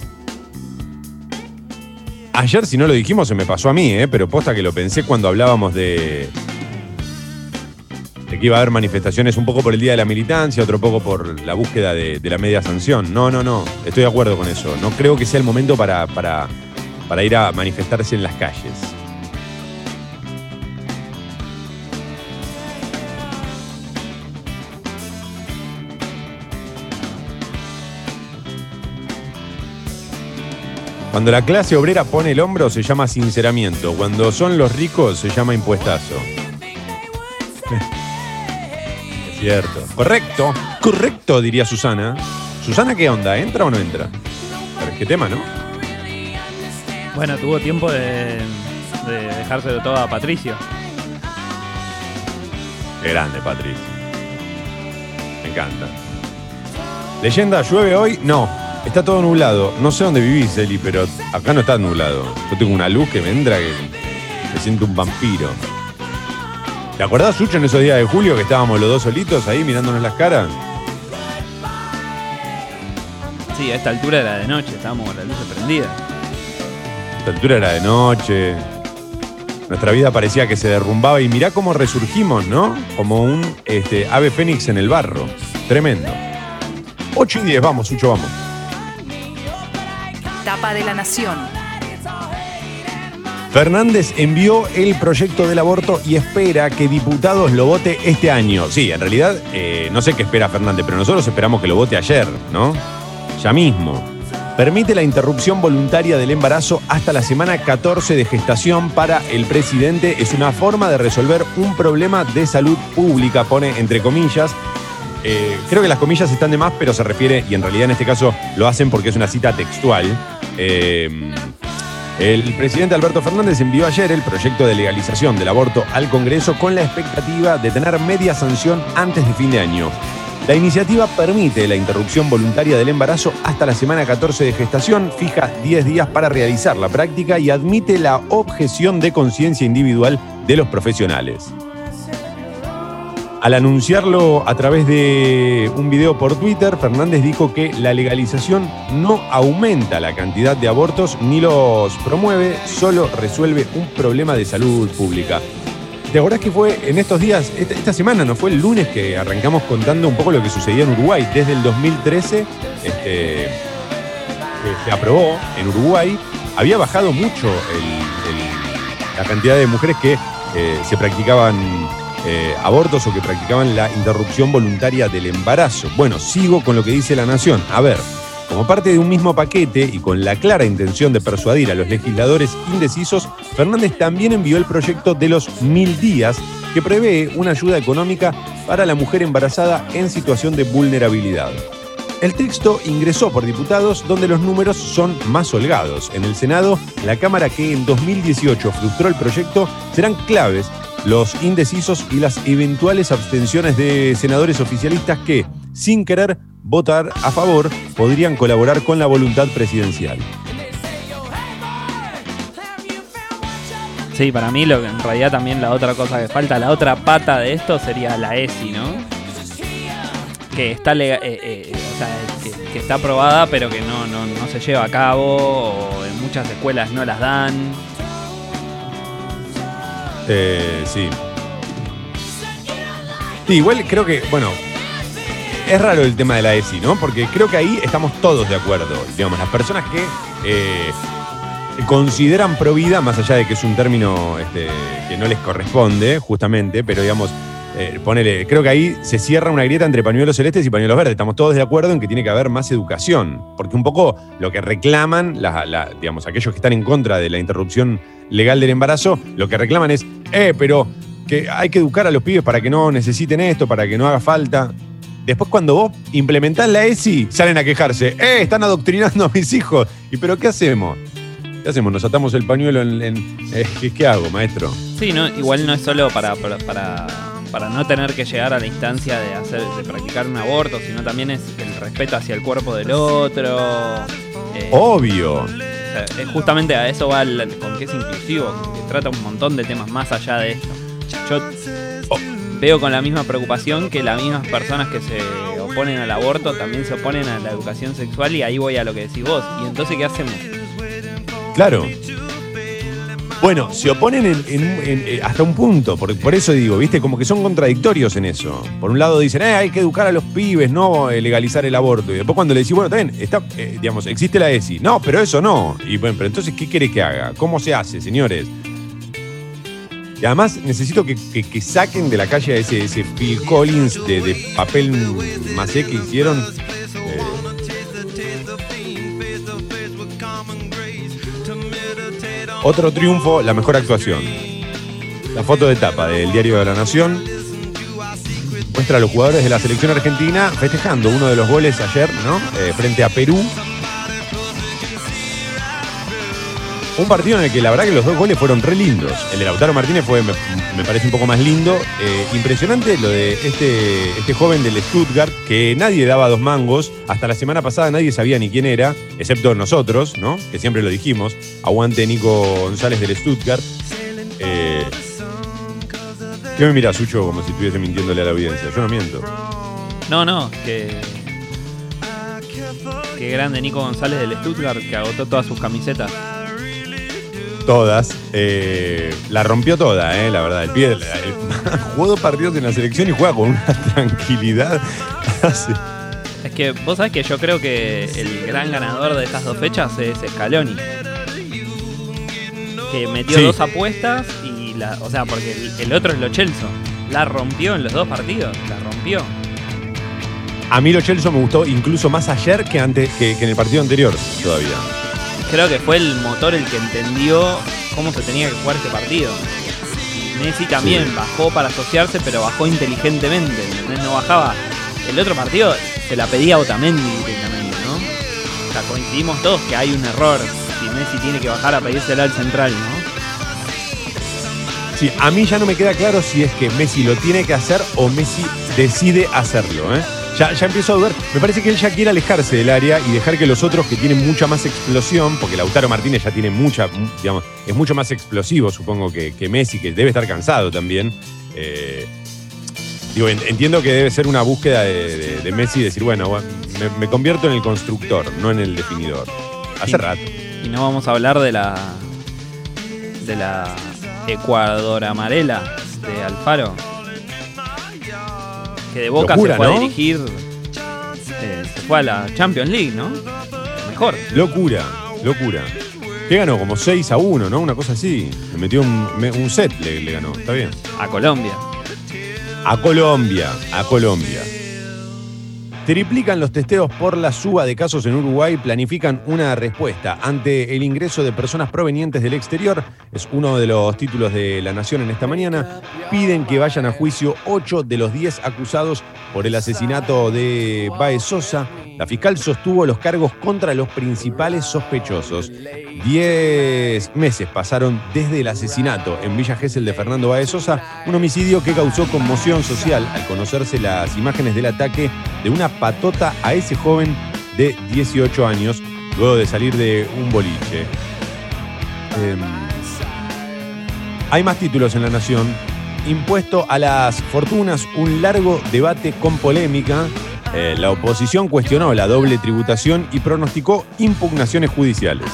Ayer, si no lo dijimos, se me pasó a mí, ¿eh? pero posta que lo pensé cuando hablábamos de, de que iba a haber manifestaciones un poco por el Día de la Militancia, otro poco por la búsqueda de, de la media sanción. No, no, no, estoy de acuerdo con eso. No creo que sea el momento para, para, para ir a manifestarse en las calles. Cuando la clase obrera pone el hombro se llama sinceramiento. Cuando son los ricos se llama impuestazo. [LAUGHS] Es cierto. Correcto. Correcto, diría Susana. Susana, ¿qué onda? ¿Entra o no entra? Pero es que tema, ¿no? Bueno, tuvo tiempo de, de dejárselo todo a Patricio. Qué grande, Patricio. Me encanta. Leyenda, ¿llueve hoy? No. Está todo nublado. No sé dónde vivís, Eli, pero acá no está nublado. Yo tengo una luz que me entra que me siento un vampiro. ¿Te acordás, Sucho, en esos días de julio que estábamos los dos solitos ahí mirándonos las caras? Sí, a esta altura era de noche, estábamos con la luz prendida. Esta altura era de noche. Nuestra vida parecía que se derrumbaba y mirá cómo resurgimos, ¿no? Como un este, ave fénix en el barro. Tremendo. 8 y 10, vamos, Sucho, vamos. Tapa de la Nación. Fernández envió el proyecto del aborto y espera que diputados lo vote este año. Sí, en realidad eh, no sé qué espera Fernández, pero nosotros esperamos que lo vote ayer, ¿no? Ya mismo. Permite la interrupción voluntaria del embarazo hasta la semana 14 de gestación para el presidente. Es una forma de resolver un problema de salud pública, pone entre comillas. Eh, creo que las comillas están de más, pero se refiere, y en realidad en este caso lo hacen porque es una cita textual. Eh, el presidente Alberto Fernández envió ayer el proyecto de legalización del aborto al Congreso con la expectativa de tener media sanción antes de fin de año. La iniciativa permite la interrupción voluntaria del embarazo hasta la semana 14 de gestación, fija 10 días para realizar la práctica y admite la objeción de conciencia individual de los profesionales. Al anunciarlo a través de un video por Twitter, Fernández dijo que la legalización no aumenta la cantidad de abortos ni los promueve, solo resuelve un problema de salud pública. ¿Te acordás que fue en estos días, esta, semana, no fue el lunes que arrancamos contando un poco lo que sucedía en Uruguay? Desde el 2013 este, se aprobó en Uruguay, había bajado mucho el- la cantidad de mujeres que eh, se practicaban eh, abortos o que practicaban la interrupción voluntaria del embarazo. Bueno, sigo con lo que dice la Nación. A ver, como parte de un mismo paquete y con la clara intención de persuadir a los legisladores indecisos, Fernández también envió el proyecto de los mil días que prevé una ayuda económica para la mujer embarazada en situación de vulnerabilidad. El texto ingresó por diputados donde los números son más holgados. En el Senado, la Cámara que en 2018 frustró el proyecto, serán claves los indecisos y las eventuales abstenciones de senadores oficialistas que, sin querer votar a favor, podrían colaborar con la voluntad presidencial. Sí, para mí lo que en realidad también la otra cosa que falta, la otra pata de esto sería la ESI, ¿no? Que está eh, eh, o sea, que, que está aprobada pero que no, no, no se lleva a cabo o en muchas escuelas no las dan. Eh, sí. Sí, igual creo que, bueno, es raro el tema de la ESI, ¿no? Porque creo que ahí estamos todos de acuerdo. Digamos, las personas que eh, consideran pro vida, más allá de que es un término este, que no les corresponde, justamente, pero digamos, eh, ponele, creo que ahí se cierra una grieta entre pañuelos celestes y pañuelos verdes. Estamos todos de acuerdo en que tiene que haber más educación. Porque un poco lo que reclaman, la- la- digamos, aquellos que están en contra de la interrupción legal del embarazo, lo que reclaman es, eh, pero que hay que educar a los pibes para que no necesiten esto, para que no haga falta. Después cuando vos implementás la ESI, salen a quejarse, eh, están adoctrinando a mis hijos. ¿Y pero qué hacemos? ¿Qué hacemos? ¿Nos atamos el pañuelo en... en- eh, [LAUGHS] ¿qué, hago, maestro? Sí, no, igual no es solo para, para, para, para no tener que llegar a la instancia de hacer, de practicar un aborto, sino también es el respeto hacia el cuerpo del otro. eh, Obvio. O sea, es justamente a eso va el- con que es inclusivo, que trata un montón de temas más allá de esto. Yo veo con la misma preocupación que las mismas personas que se oponen al aborto también se oponen a la educación sexual y ahí voy a lo que decís vos. ¿Y entonces qué hacemos? Claro. Bueno, se oponen en- en- en- eh, hasta un punto, por, por eso digo, ¿viste? Como que son contradictorios en eso. Por un lado dicen, eh, hay que educar a los pibes, no eh, legalizar el aborto. Y después cuando le decís, bueno, también, está, digamos, existe la ESI. No, pero eso no. Y bueno, pero entonces, ¿qué querés que haga? ¿Cómo se hace, señores? Y además necesito que, que- que saquen de la calle a ese, ese Phil Collins de, de papel macé que hicieron. Eh, Otro triunfo, la mejor actuación. La foto de tapa del Diario de la Nación muestra a los jugadores de la selección argentina festejando uno de los goles ayer, ¿no? Eh, frente a Perú. Un partido en el que la verdad que los dos goles fueron re lindos. El de Lautaro Martínez fue, me, parece un poco más lindo. Eh, impresionante lo de este, este joven del Stuttgart, que nadie daba dos mangos. Hasta la semana pasada nadie sabía ni quién era, excepto nosotros, ¿no? Que siempre lo dijimos. Aguante Nico González del Stuttgart. Eh, ¿Qué me mira, Sucho, como si estuviese mintiéndole a la audiencia? Yo no miento. No, no, que. Qué grande Nico González del Stuttgart que agotó todas sus camisetas. Todas. Eh, la rompió toda, eh, la verdad. El pie, el- [LAUGHS] jugó dos partidos en la selección y juega con una [LAUGHS] tranquilidad. Hace- Es que vos sabés que yo creo que el gran ganador de estas dos fechas es Scaloni. Que metió Sí. dos apuestas y la. O sea, porque el, el otro es Lo Celso. La rompió en los dos partidos. La rompió. A mí lo Chelsea me gustó incluso más ayer que, antes, que, que en el partido anterior todavía. Creo que fue el motor el que entendió cómo se tenía que jugar este partido. Messi también Sí. bajó para asociarse, pero bajó inteligentemente. ¿entendés? No bajaba. El otro partido se la pedía a Otamendi directamente, ¿no? O sea, coincidimos todos que hay un error. Si Messi tiene que bajar a pedírsela al central, ¿no? Sí, a mí ya no me queda claro si es que Messi lo tiene que hacer o Messi decide hacerlo. ¿eh? Ya, ya empiezo a dudar. Me parece que él ya quiere alejarse del área y dejar que los otros que tienen mucha más explosión, porque Lautaro Martínez ya tiene mucha, mu- digamos, es mucho más explosivo, supongo, que, que Messi, que debe estar cansado también. Eh, digo, en- entiendo que debe ser una búsqueda de, de- de Messi, decir, bueno, me, me convierto en el constructor, no en el definidor. Hace Sí. rato. Y no vamos a hablar de la. de la Ecuador amarela de Alfaro. Que de Boca Locura, se fue ¿no? a dirigir. eh, se fue a la Champions League, ¿no? Mejor. Locura, locura. Que ganó como 6 a 1, ¿no? Una cosa así. Le metió un, set, le, le ganó. Está bien. A Colombia. A Colombia, a Colombia. Triplican los testeos por la suba de casos en Uruguay, planifican una respuesta ante el ingreso de personas provenientes del exterior. Es uno de los títulos de La Nación en esta mañana. Piden que vayan a juicio 8 de los 10 acusados por el asesinato de Baez Sosa. La fiscal sostuvo los cargos contra los principales sospechosos. 10 meses pasaron desde el asesinato en Villa Gesell de Fernando Baez Sosa, un homicidio que causó conmoción social al conocerse las imágenes del ataque de una patota a ese joven de 18 años luego de salir de un boliche. Em, hay más títulos en La Nación. Impuesto a las fortunas, un largo debate con polémica. Eh, la oposición cuestionó la doble tributación y pronosticó impugnaciones judiciales.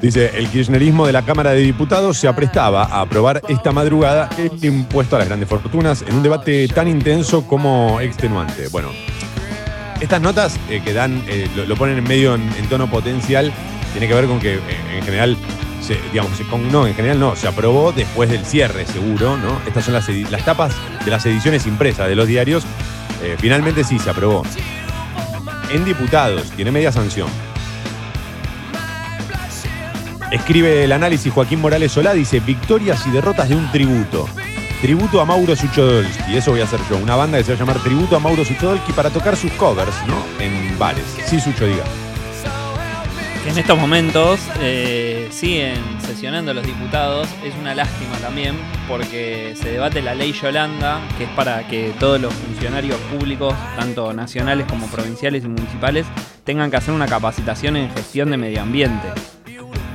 Dice, el kirchnerismo de la Cámara de Diputados se aprestaba a aprobar esta madrugada el impuesto a las grandes fortunas en un debate tan intenso como extenuante. Bueno, estas notas eh, que dan, eh, lo, ponen en medio en, tono potencial, tiene que ver con que eh, en general, digamos, no, en general no, se aprobó después del cierre, seguro, ¿no? Estas son las, las tapas de las ediciones impresas de los diarios. Finalmente sí, se aprobó. En diputados, tiene media sanción. Escribe el análisis Joaquín Morales Solá, dice victorias y derrotas de un tributo. Tributo a Mauro Suchodolski, eso voy a hacer yo. Una banda que se va a llamar Tributo a Mauro Suchodolski para tocar sus covers, ¿no? En bares. Sí, Sucho, diga. En estos momentos eh, siguen sesionando los diputados. Es una lástima también porque se debate la ley Yolanda, que es para que todos los funcionarios públicos, tanto nacionales como provinciales y municipales, tengan que hacer una capacitación en gestión de medio ambiente.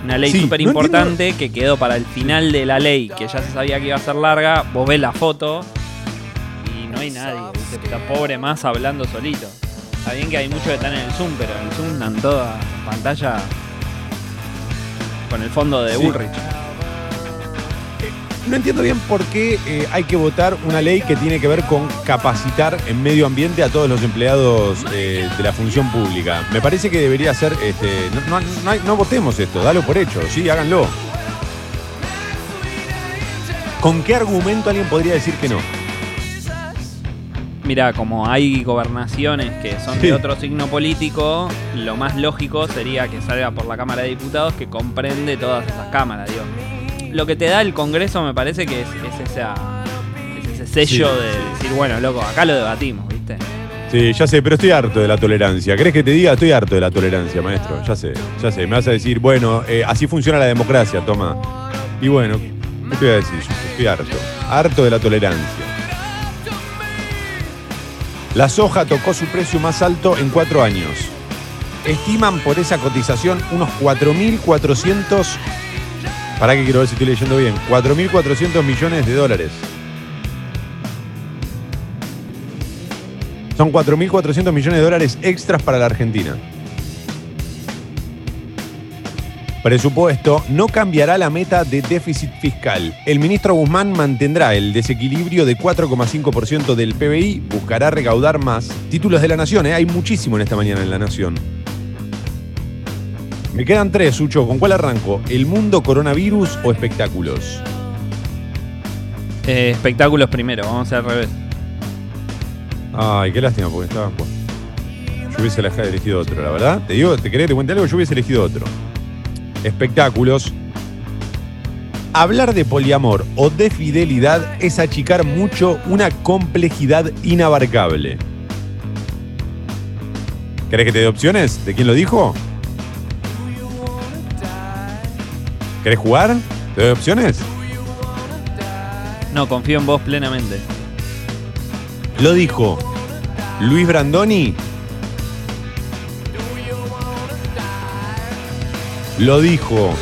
Una ley Sí, súper no importante que quedó para el final de la ley, que ya se sabía que iba a ser larga. Vos ves la foto y no hay nadie. Está pobre más hablando solito. Está bien que hay muchos que están en el Zoom, pero en el Zoom dan toda pantalla Con el fondo de Sí. Bullrich. No entiendo bien por qué eh, hay que votar una ley que tiene que ver con capacitar en medio ambiente a todos los empleados eh, de la función pública. Me parece que debería ser, este, no, no- no hay- no votemos esto, dalo por hecho, sí, háganlo. ¿Con qué argumento alguien podría decir que no? Mira, como hay gobernaciones que son Sí. de otro signo político, lo más lógico sería que salga por la Cámara de Diputados que comprende todas esas cámaras, digo. Lo que te da el Congreso me parece que es, es esa, es ese sello Sí, de decir, bueno, loco, acá lo debatimos, ¿viste? Sí, ya sé, pero estoy harto de la tolerancia. ¿Querés que te diga? Estoy harto de la tolerancia, maestro. Ya sé, ya sé. Me vas a decir, bueno, eh, así funciona la democracia, toma. Y bueno, ¿qué te voy a decir? yo? Estoy harto. Harto de la tolerancia. La soja tocó su precio más alto en cuatro años. Estiman por esa cotización unos 4.400... ¿Para qué quiero ver si estoy leyendo bien? 4.400 millones de dólares. Son 4.400 millones de dólares extras para la Argentina. Presupuesto no cambiará la meta de déficit fiscal. El ministro Guzmán mantendrá el desequilibrio de 4,5% del PBI, buscará recaudar más. Títulos de la Nación, ¿eh? hay muchísimo en esta mañana en la Nación. Me quedan tres, Sucho. ¿Con cuál arranco? ¿El mundo, coronavirus o espectáculos? Eh, espectáculos primero, vamos a al revés. Ay, qué lástima, porque estaba. bueno. Yo hubiese elegido otro, la verdad. Te digo, te quería que te cuente algo, yo hubiese elegido otro. Espectáculos. Hablar de poliamor o de fidelidad es achicar mucho una complejidad inabarcable. ¿Querés que te dé opciones? ¿De quién lo dijo? ¿Querés jugar? ¿Te doy opciones? No, confío en vos plenamente. Lo dijo Luis Brandoni. Lo dijo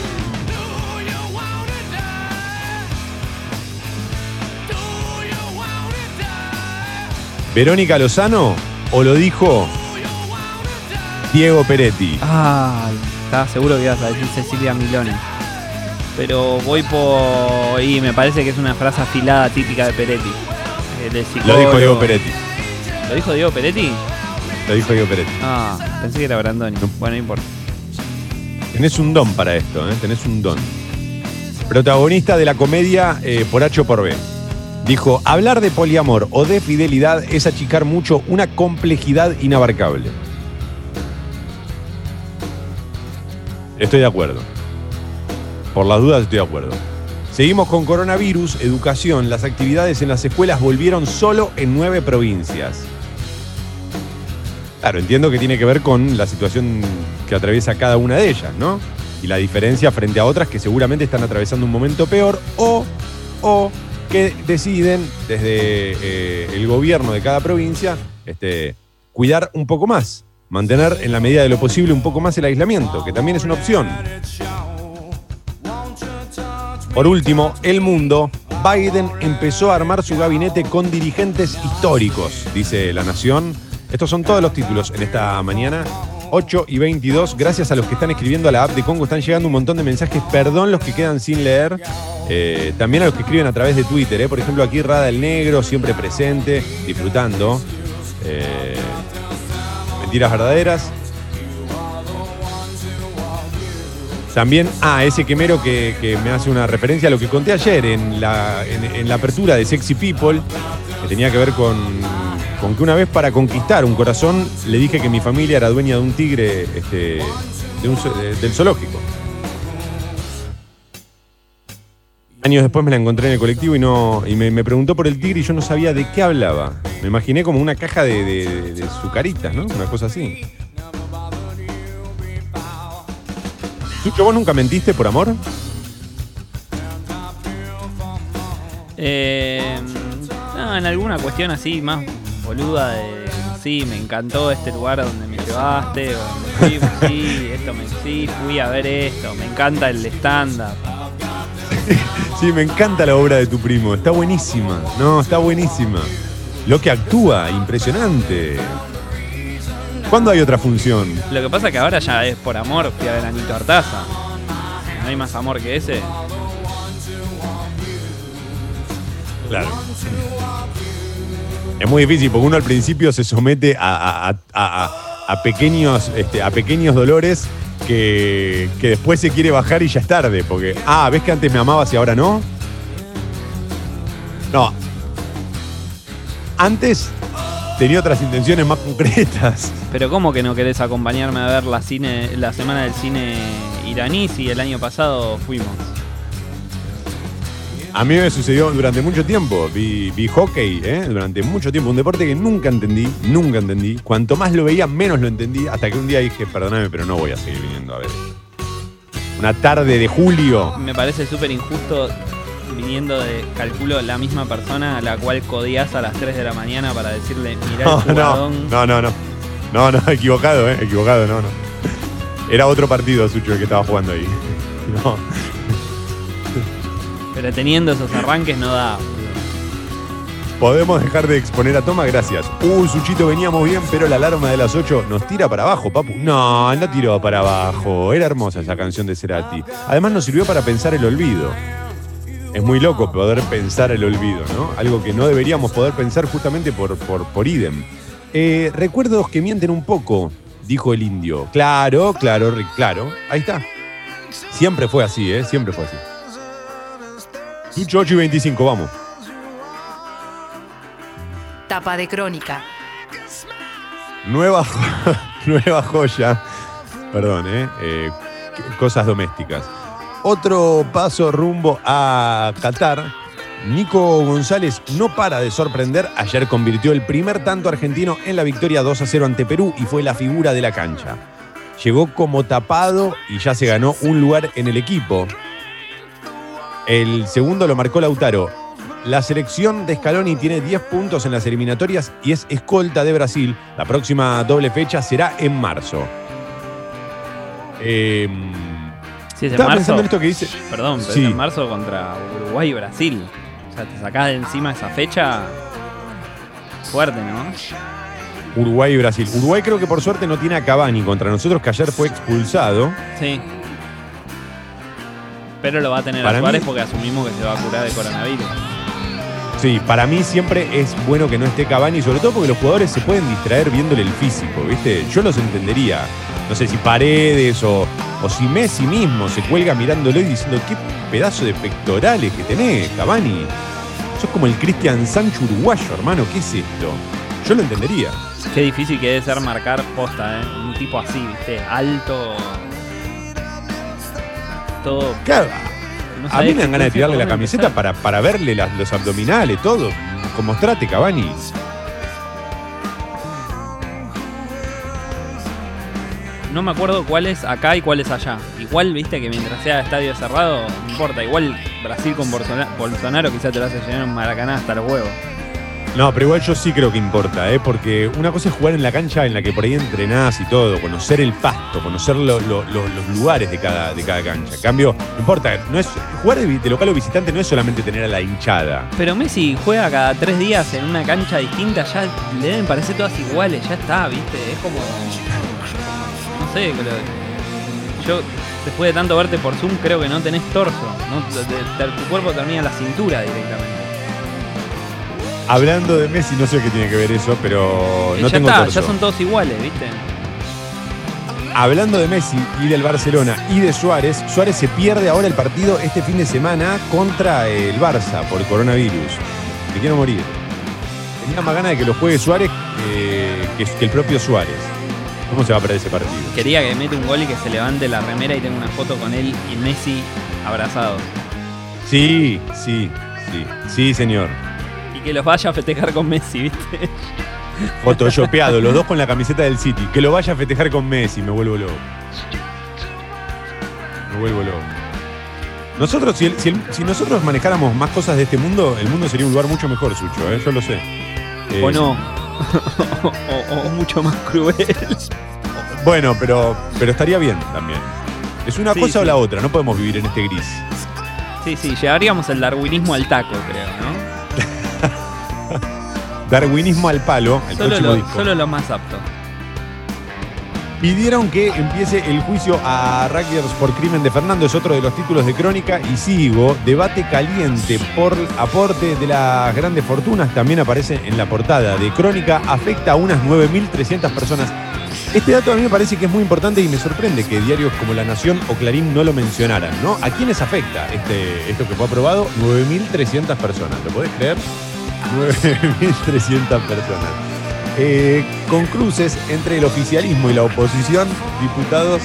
Verónica Lozano o lo dijo Diego Peretti. Ay, estaba seguro que ibas a decir Cecilia Milone. Pero voy por. Y me parece que es una frase afilada típica de Peretti. Eh, Lo dijo Diego Peretti. ¿Lo dijo Diego Peretti? Lo dijo Diego Peretti. Ah, pensé que era Brandoni. Bueno, no importa. Tenés un don para esto, ¿eh? tenés un don. Protagonista de la comedia eh, Por H o por B. Dijo, hablar de poliamor o de fidelidad es achicar mucho una complejidad inabarcable. Estoy de acuerdo. Por las dudas estoy de acuerdo. Seguimos con coronavirus, educación. Las actividades en las escuelas volvieron solo en nueve provincias. Claro, entiendo que tiene que ver con la situación que atraviesa cada una de ellas, ¿no? Y la diferencia frente a otras que seguramente están atravesando un momento peor o, o que deciden desde eh, el gobierno de cada provincia este, cuidar un poco más, mantener en la medida de lo posible un poco más el aislamiento, que también es una opción. Por último, el mundo. Biden empezó a armar su gabinete con dirigentes históricos, dice La Nación. Estos son todos los títulos en esta mañana. 8 y 22. Gracias a los que están escribiendo a la app de Congo. Están llegando un montón de mensajes. Perdón los que quedan sin leer. Eh, también a los que escriben a través de Twitter. eh. Por ejemplo, aquí Rada el Negro, siempre presente, disfrutando. Eh, mentiras verdaderas. También, ah, ese quemero que, que me hace una referencia a lo que conté ayer en la, en, la apertura de Sexy People, que tenía que ver con, con que una vez para conquistar un corazón le dije que mi familia era dueña de un tigre este, de un del zoológico. Años después me la encontré en el colectivo y no y me, me preguntó por el tigre y yo no sabía de qué hablaba. Me imaginé como una caja de, de, de sucaritas, ¿no? Una cosa así. [LAUGHS] ¿vos nunca mentiste por amor? Eh, no, en alguna cuestión así más boluda de sí, me encantó este lugar donde me llevaste, o donde fui, sí, [LAUGHS] esto me sí, fui a ver esto, me encanta el stand-up. Sí, me encanta la obra de tu primo. Está buenísima. No, está buenísima. Lo que actúa, impresionante. ¿Cuándo hay otra función? Lo que pasa que ahora ya es por amor, fui a ver a Nito Artaza. hay más amor que ese. Claro. Es muy difícil porque uno al principio se somete a, a- a- a- a pequeños, este, a pequeños dolores que, que después se quiere bajar y ya es tarde. Porque, ah, ¿ves que antes me amabas y ahora no? No. Antes tenía otras intenciones más concretas. Pero ¿cómo que no querés acompañarme a ver la cine, la semana del cine iraní si el año pasado fuimos? A mí me sucedió durante mucho tiempo. Vi, vi hockey, ¿eh? Durante mucho tiempo. Un deporte que nunca entendí, nunca entendí. Cuanto más lo veía, menos lo entendí. Hasta que un día dije, perdóname, pero no voy a seguir viniendo a ver. Una tarde de julio. Me parece súper injusto viniendo de, calculo, la misma persona a la cual codías a las 3 de la mañana para decirle, mirá No, el jugadón. no, no, no. No, no, [LAUGHS] equivocado, ¿eh? Equivocado, no, no. Era otro partido, Sucho, el que estaba jugando ahí. [LAUGHS] No. Pero teniendo esos arranques no da. ¿Podemos dejar de exponer a Toma? Gracias. Uh, Suchito, veníamos bien, pero la alarma de las 8 nos tira para abajo, papu. No, no tiró para abajo. Era hermosa esa canción de Cerati. Además nos sirvió para pensar el olvido. Es muy loco poder pensar el olvido, ¿no? Algo que no deberíamos poder pensar justamente por, por, por idem. Eh, recuerdos que mienten un poco, dijo el indio. Claro, claro, claro. Ahí está. Siempre fue así, ¿eh? Siempre fue así. Sucho 8 y 25, vamos. Tapa de crónica. Nueva, [LAUGHS] nueva joya. Perdón, ¿eh? Eh, Cosas domésticas. Otro paso rumbo a Qatar. Nico González no para de sorprender. Ayer convirtió el primer tanto argentino en la victoria 2 a 0 ante Perú y fue la figura de la cancha. Llegó como tapado y ya se ganó un lugar en el equipo. El segundo lo marcó Lautaro. La selección de Scaloni tiene 10 puntos en las eliminatorias y es escolta de Brasil. La próxima doble fecha será en marzo. Eh, Si es en estaba marzo, pensando en esto que dice. Perdón, pero Sí. es en marzo contra Uruguay y Brasil. O sea, te sacás de encima esa fecha. Fuerte, ¿no? Uruguay y Brasil. Uruguay creo que por suerte no tiene a Cavani contra nosotros que ayer fue expulsado. Sí. Pero lo va a tener Para a Suárez mí- porque asumimos que se va a curar de coronavirus. Sí, para mí siempre es bueno que no esté Cavani, sobre todo porque los jugadores se pueden distraer viéndole el físico, ¿viste? Yo los entendería. No sé si Paredes o, o si Messi mismo se cuelga mirándolo y diciendo qué pedazo de pectorales que tenés, Cavani. Sos como el Cristian Sancho uruguayo, hermano, ¿qué es esto? Yo lo entendería. Qué difícil que debe ser marcar posta, ¿eh? Un tipo así, ¿viste? Alto. Todo. Claro, no a mí me dan ganas de tirarle la camiseta para, para verle las- los abdominales, todo. Como trate Cavani. No me acuerdo cuál es acá y cuál es allá. Igual, viste que mientras sea estadio cerrado, no importa. Igual Brasil con Bolsona- Bolsonaro quizá te lo hace llenar un maracaná hasta los huevos. No, pero igual yo sí creo que importa, ¿eh? porque una cosa es jugar en la cancha en la que por ahí entrenás y todo, conocer el pasto, conocer lo- lo- lo- los lugares de cada, de cada cancha. En cambio, no importa, no es, jugar de, de local o visitante no es solamente tener a la hinchada. Pero Messi juega cada tres días en una cancha distinta, ya le deben parecer todas iguales, ya está, viste. Es como. Sé, yo después de tanto verte por Zoom creo que no tenés torso. tu cuerpo termina en la cintura directamente. Hablando de Messi, no sé qué tiene que ver eso, pero Eh, no ya tengo está, torso. ya son todos iguales, viste. Hablando de Messi y del Barcelona y de Suárez, Suárez se pierde ahora el partido este fin de semana contra el Barça por coronavirus. Me quiero morir. Tenía más ganas de que lo juegue Suárez eh, que, que el propio Suárez. ¿Cómo se va a perder ese partido? Quería que mete un gol y que se levante la remera y tenga una foto con él y Messi abrazados. Sí, sí, sí, sí, señor. Y que los vaya a festejar con Messi, viste. Photoshopeado, los dos con la camiseta del City. Que lo vaya a festejar con Messi, me vuelvo loco. Me vuelvo loco. Nosotros, si, el- si el- si nosotros manejáramos más cosas de este mundo, el mundo sería un lugar mucho mejor, Sucho, ¿eh? yo lo sé. Eh, O no. [LAUGHS] o, mucho más cruel. Bueno, pero, pero estaría bien también. Es una Sí, cosa o la otra, no podemos vivir en este gris. Sí, sí, llevaríamos el darwinismo al taco, creo, ¿no? [LAUGHS] Darwinismo al palo, el Solo próximo lo, disco. solo lo más apto. Pidieron que empiece el juicio a Rutgers por crimen de Fernando, es otro de los títulos de crónica. Y sigo, debate caliente por aporte de las grandes fortunas, también aparece en la portada de crónica, afecta a unas 9.300 personas. Este dato a mí me parece que es muy importante y me sorprende que diarios como La Nación o Clarín no lo mencionaran, ¿no? ¿A quiénes afecta este, esto que fue aprobado? 9.300 personas, ¿lo podés creer? [LAUGHS] 9.300 personas. Eh, con cruces entre el oficialismo y la oposición, diputados,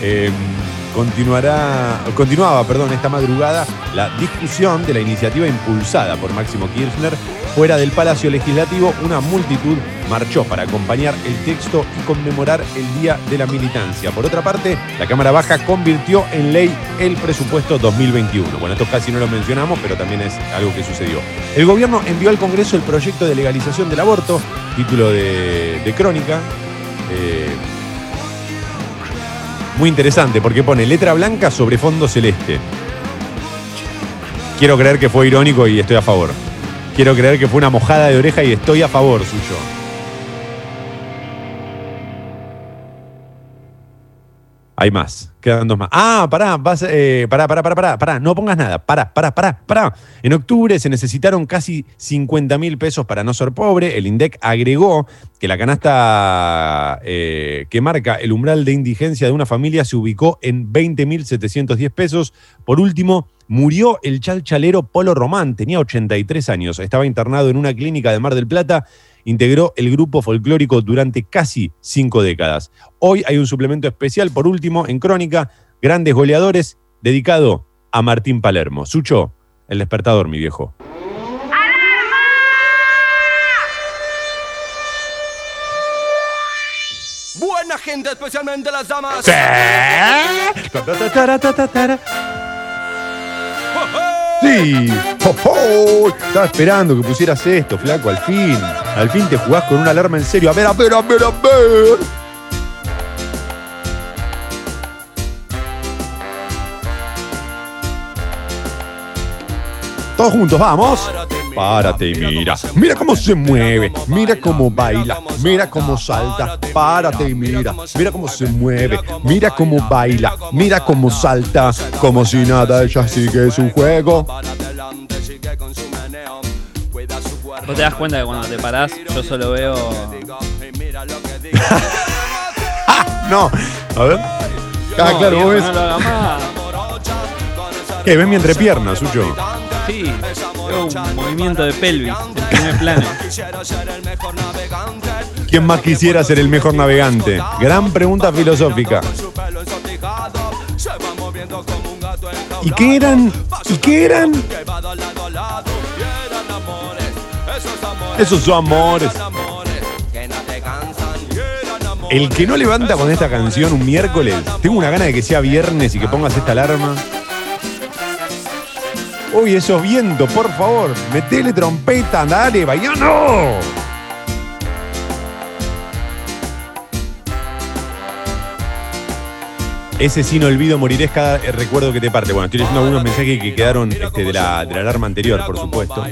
eh, continuará, continuaba perdón, esta madrugada la discusión de la iniciativa impulsada por Máximo Kirchner. Fuera del Palacio Legislativo, una multitud marchó para acompañar el texto y conmemorar el Día de la Militancia. Por otra parte, la Cámara Baja convirtió en ley el presupuesto 2021. Bueno, esto casi no lo mencionamos, pero también es algo que sucedió. El gobierno envió al Congreso el proyecto de legalización del aborto, título de, crónica. Eh, muy interesante porque pone letra blanca sobre fondo celeste. Quiero creer que fue irónico y estoy a favor. Quiero creer que fue una mojada de oreja y estoy a favor suyo. Hay más, quedan dos más. Ah, pará, vas, eh, pará, pará, pará, pará, pará, no pongas nada, pará, pará, pará, pará. En octubre se necesitaron casi 50 mil pesos para no ser pobre. El INDEC agregó que la canasta eh, que marca el umbral de indigencia de una familia se ubicó en 20.710 pesos. Por último, murió el chalchalero Polo Román, tenía 83 años, estaba internado en una clínica de Mar del Plata integró el grupo folclórico durante casi cinco décadas. Hoy hay un suplemento especial, por último, en Crónica, Grandes Goleadores, dedicado a Martín Palermo. Sucho, el despertador, mi viejo. Buena gente, especialmente las damas. Sí. [LAUGHS] ¡Oh, oh! Estaba esperando que pusieras esto, flaco, al fin. Al fin te jugás con una alarma en serio. A ver, a ver, a ver, a ver. Todos juntos, vamos. Párate y mira. Mira cómo se mueve. Mira cómo baila. Mira cómo salta. Párate y mira. Mira cómo se mueve. Mira cómo baila. Mira cómo salta. Como si nada, ella sigue su juego. Vos te das cuenta que cuando te parás, yo solo veo. [LAUGHS] No. A ver. Ah, No, claro, vos ves. No lo hagas más. ¿Qué? ¿Ves mi entrepierna, suyo? Sí, un movimiento de pelvis en primer plano. ¿Quién más quisiera ser el mejor navegante? Gran pregunta filosófica. ¿Y qué eran? ¿Y qué eran? Esos son amores. El que no levanta con esta canción un miércoles, tengo una gana de que sea viernes y que pongas esta alarma. Uy, esos vientos, por favor. Metele trompeta, dale, no. Ese sí no olvido, moriré cada eh, recuerdo que te parte. Bueno, estoy leyendo algunos mensajes que quedaron este, de, la, de la alarma anterior, por supuesto.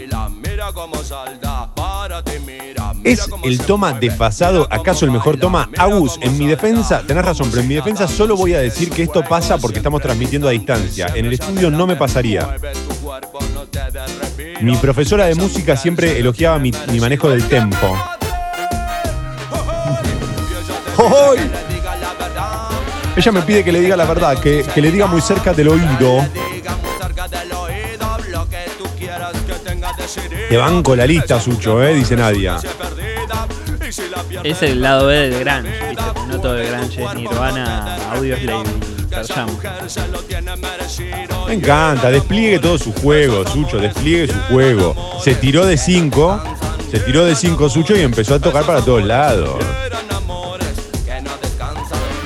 ¿Es el toma desfasado acaso el mejor toma? Agus, en mi defensa, tenés razón, pero en mi defensa solo voy a decir que esto pasa porque estamos transmitiendo a distancia. En el estudio no me pasaría. Mi profesora de música siempre elogiaba mi, mi manejo del tempo. ¡Hoy! Ella me pide que le diga la verdad, que, que le diga muy cerca del oído. Te banco la lista, Sucho, ¿eh? dice Nadia. Es el lado B del ¿viste? No todo el Grunge es Nirvana, Pearl Jam. Me encanta, despliegue todo su juego, Sucho, despliegue su juego. Se tiró de 5, se tiró de 5 Sucho y empezó a tocar para todos lados.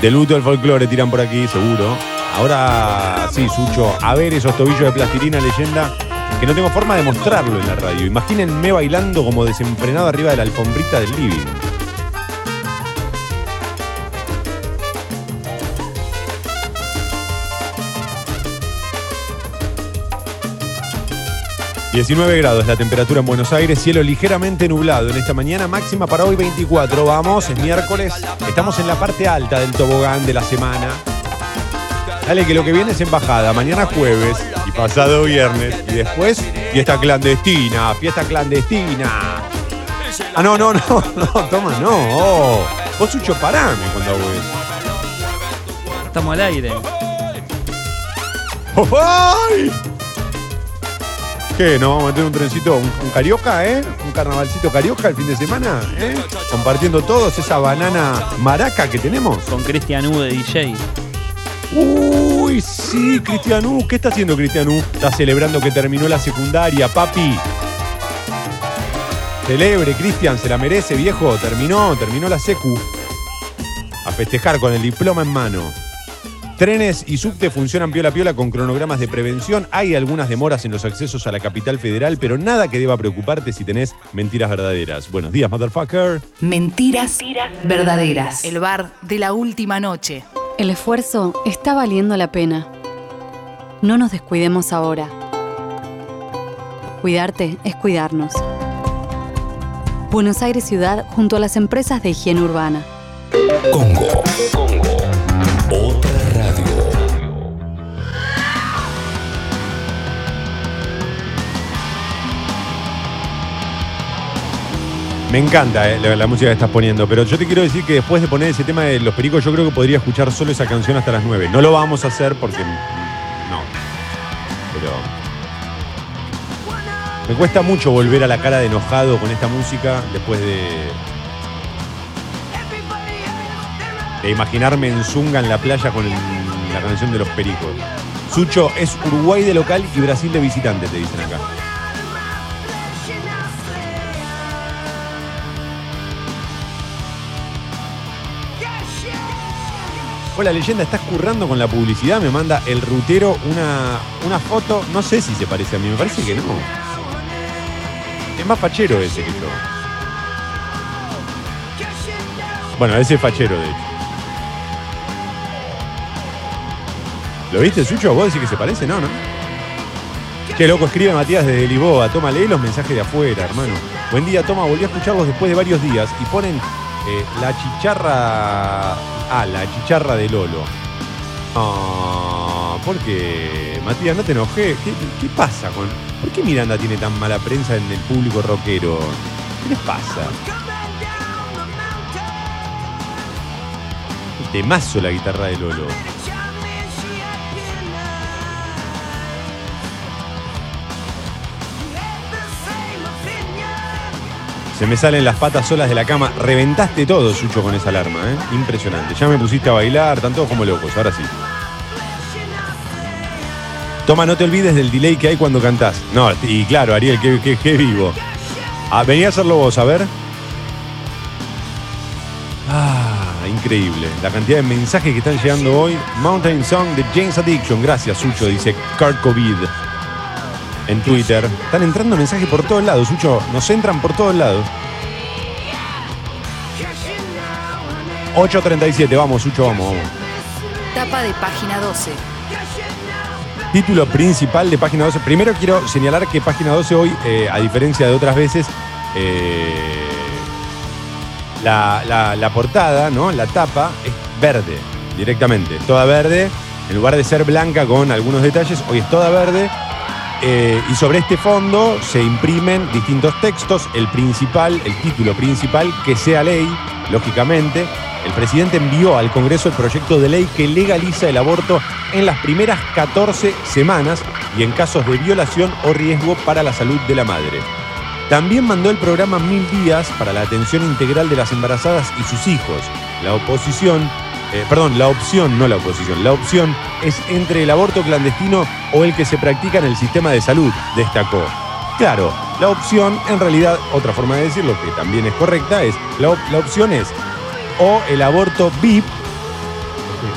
De luto del folclore tiran por aquí, seguro. Ahora sí, Sucho, a ver esos tobillos de plastilina leyenda que no tengo forma de mostrarlo en la radio. Imagínenme bailando como desenfrenado arriba de la alfombrita del living. 19 grados la temperatura en Buenos Aires, cielo ligeramente nublado en esta mañana, máxima para hoy 24. Vamos, es miércoles, estamos en la parte alta del tobogán de la semana. Dale que lo que viene es embajada, mañana jueves pasado viernes y después fiesta clandestina, fiesta clandestina. Ah, no, no, [LAUGHS] no, no, toma, no. Oh, vos Sucho, parame cuando hago eso. Estamos al aire. ¡Ay! ¿Qué? ¿Nos vamos a meter un trencito, un, un carioca, eh? ¿Un carnavalcito carioca el fin de semana? ¿eh? Compartiendo todos esa banana maraca que tenemos. Con Cristian U de DJ. Uy, sí, Cristianú. ¿Qué está haciendo Cristianú? Está celebrando que terminó la secundaria, papi. Celebre, Cristian, se la merece, viejo. Terminó, terminó la secu. A festejar con el diploma en mano. Trenes y subte funcionan piola piola con cronogramas de prevención. Hay algunas demoras en los accesos a la capital federal, pero nada que deba preocuparte si tenés mentiras verdaderas. Buenos días, motherfucker. Mentiras verdaderas. El bar de la última noche. El esfuerzo está valiendo la pena. No nos descuidemos ahora. Cuidarte es cuidarnos. Buenos Aires Ciudad junto a las empresas de higiene urbana. Congo. Congo. Me encanta eh, la, música que estás poniendo, pero yo te quiero decir que después de poner ese tema de los pericos, yo creo que podría escuchar solo esa canción hasta las 9. No lo vamos a hacer porque. No. Pero. Me cuesta mucho volver a la cara de enojado con esta música después de. imaginarme en Zunga en la playa con la canción de los pericos. Sucho es Uruguay de local y Brasil de visitante, te dicen acá. Hola leyenda, estás currando con la publicidad, me manda el rutero una, una foto, no sé si se parece a mí, me parece que no. Es más fachero ese que yo. Bueno, ese es fachero de hecho. ¿Lo viste, Sucho? ¿Vos decís que se parece? No, ¿no? Qué loco, escribe Matías desde Lisboa. Toma, lee los mensajes de afuera, hermano. Buen día, toma, volví a escucharlos después de varios días y ponen eh, la chicharra. Ah, la chicharra de Lolo. Ah, ¿por qué? Matías, no te enojé. ¿Qué, qué pasa con.? ¿Por qué Miranda tiene tan mala prensa en el público rockero? ¿Qué les pasa? Temazo la guitarra de Lolo. Se me salen las patas solas de la cama. Reventaste todo, Sucho, con esa alarma, ¿eh? Impresionante. Ya me pusiste a bailar, todos como locos, ahora sí. Toma, no te olvides del delay que hay cuando cantás. No, y claro, Ariel, qué, qué- qué vivo. Ah, vení a hacerlo vos, a ver. Ah, increíble. La cantidad de mensajes que están llegando hoy. Mountain Song de James Addiction. Gracias, Sucho, dice Kurt Covid en Twitter. Están entrando mensajes por todos lados, Sucho. Nos entran por todos lados. 8.37, vamos, Sucho, vamos, vamos. Tapa de página 12. Título principal de página 12. Primero quiero señalar que página 12 hoy, eh, a diferencia de otras veces, eh, la, la- la portada, ¿no? La tapa es verde, directamente. Toda verde. En lugar de ser blanca con algunos detalles, hoy es toda verde. Eh, y sobre este fondo se imprimen distintos textos. El principal, el título principal, que sea ley, lógicamente. El presidente envió al Congreso el proyecto de ley que legaliza el aborto en las primeras 14 semanas y en casos de violación o riesgo para la salud de la madre. También mandó el programa Mil Días para la atención integral de las embarazadas y sus hijos. La oposición, eh, perdón, la opción, no la oposición, la opción es entre el aborto clandestino o el que se practica en el sistema de salud, destacó. Claro, la opción, en realidad, otra forma de decirlo que también es correcta, es la, la opción es o el aborto VIP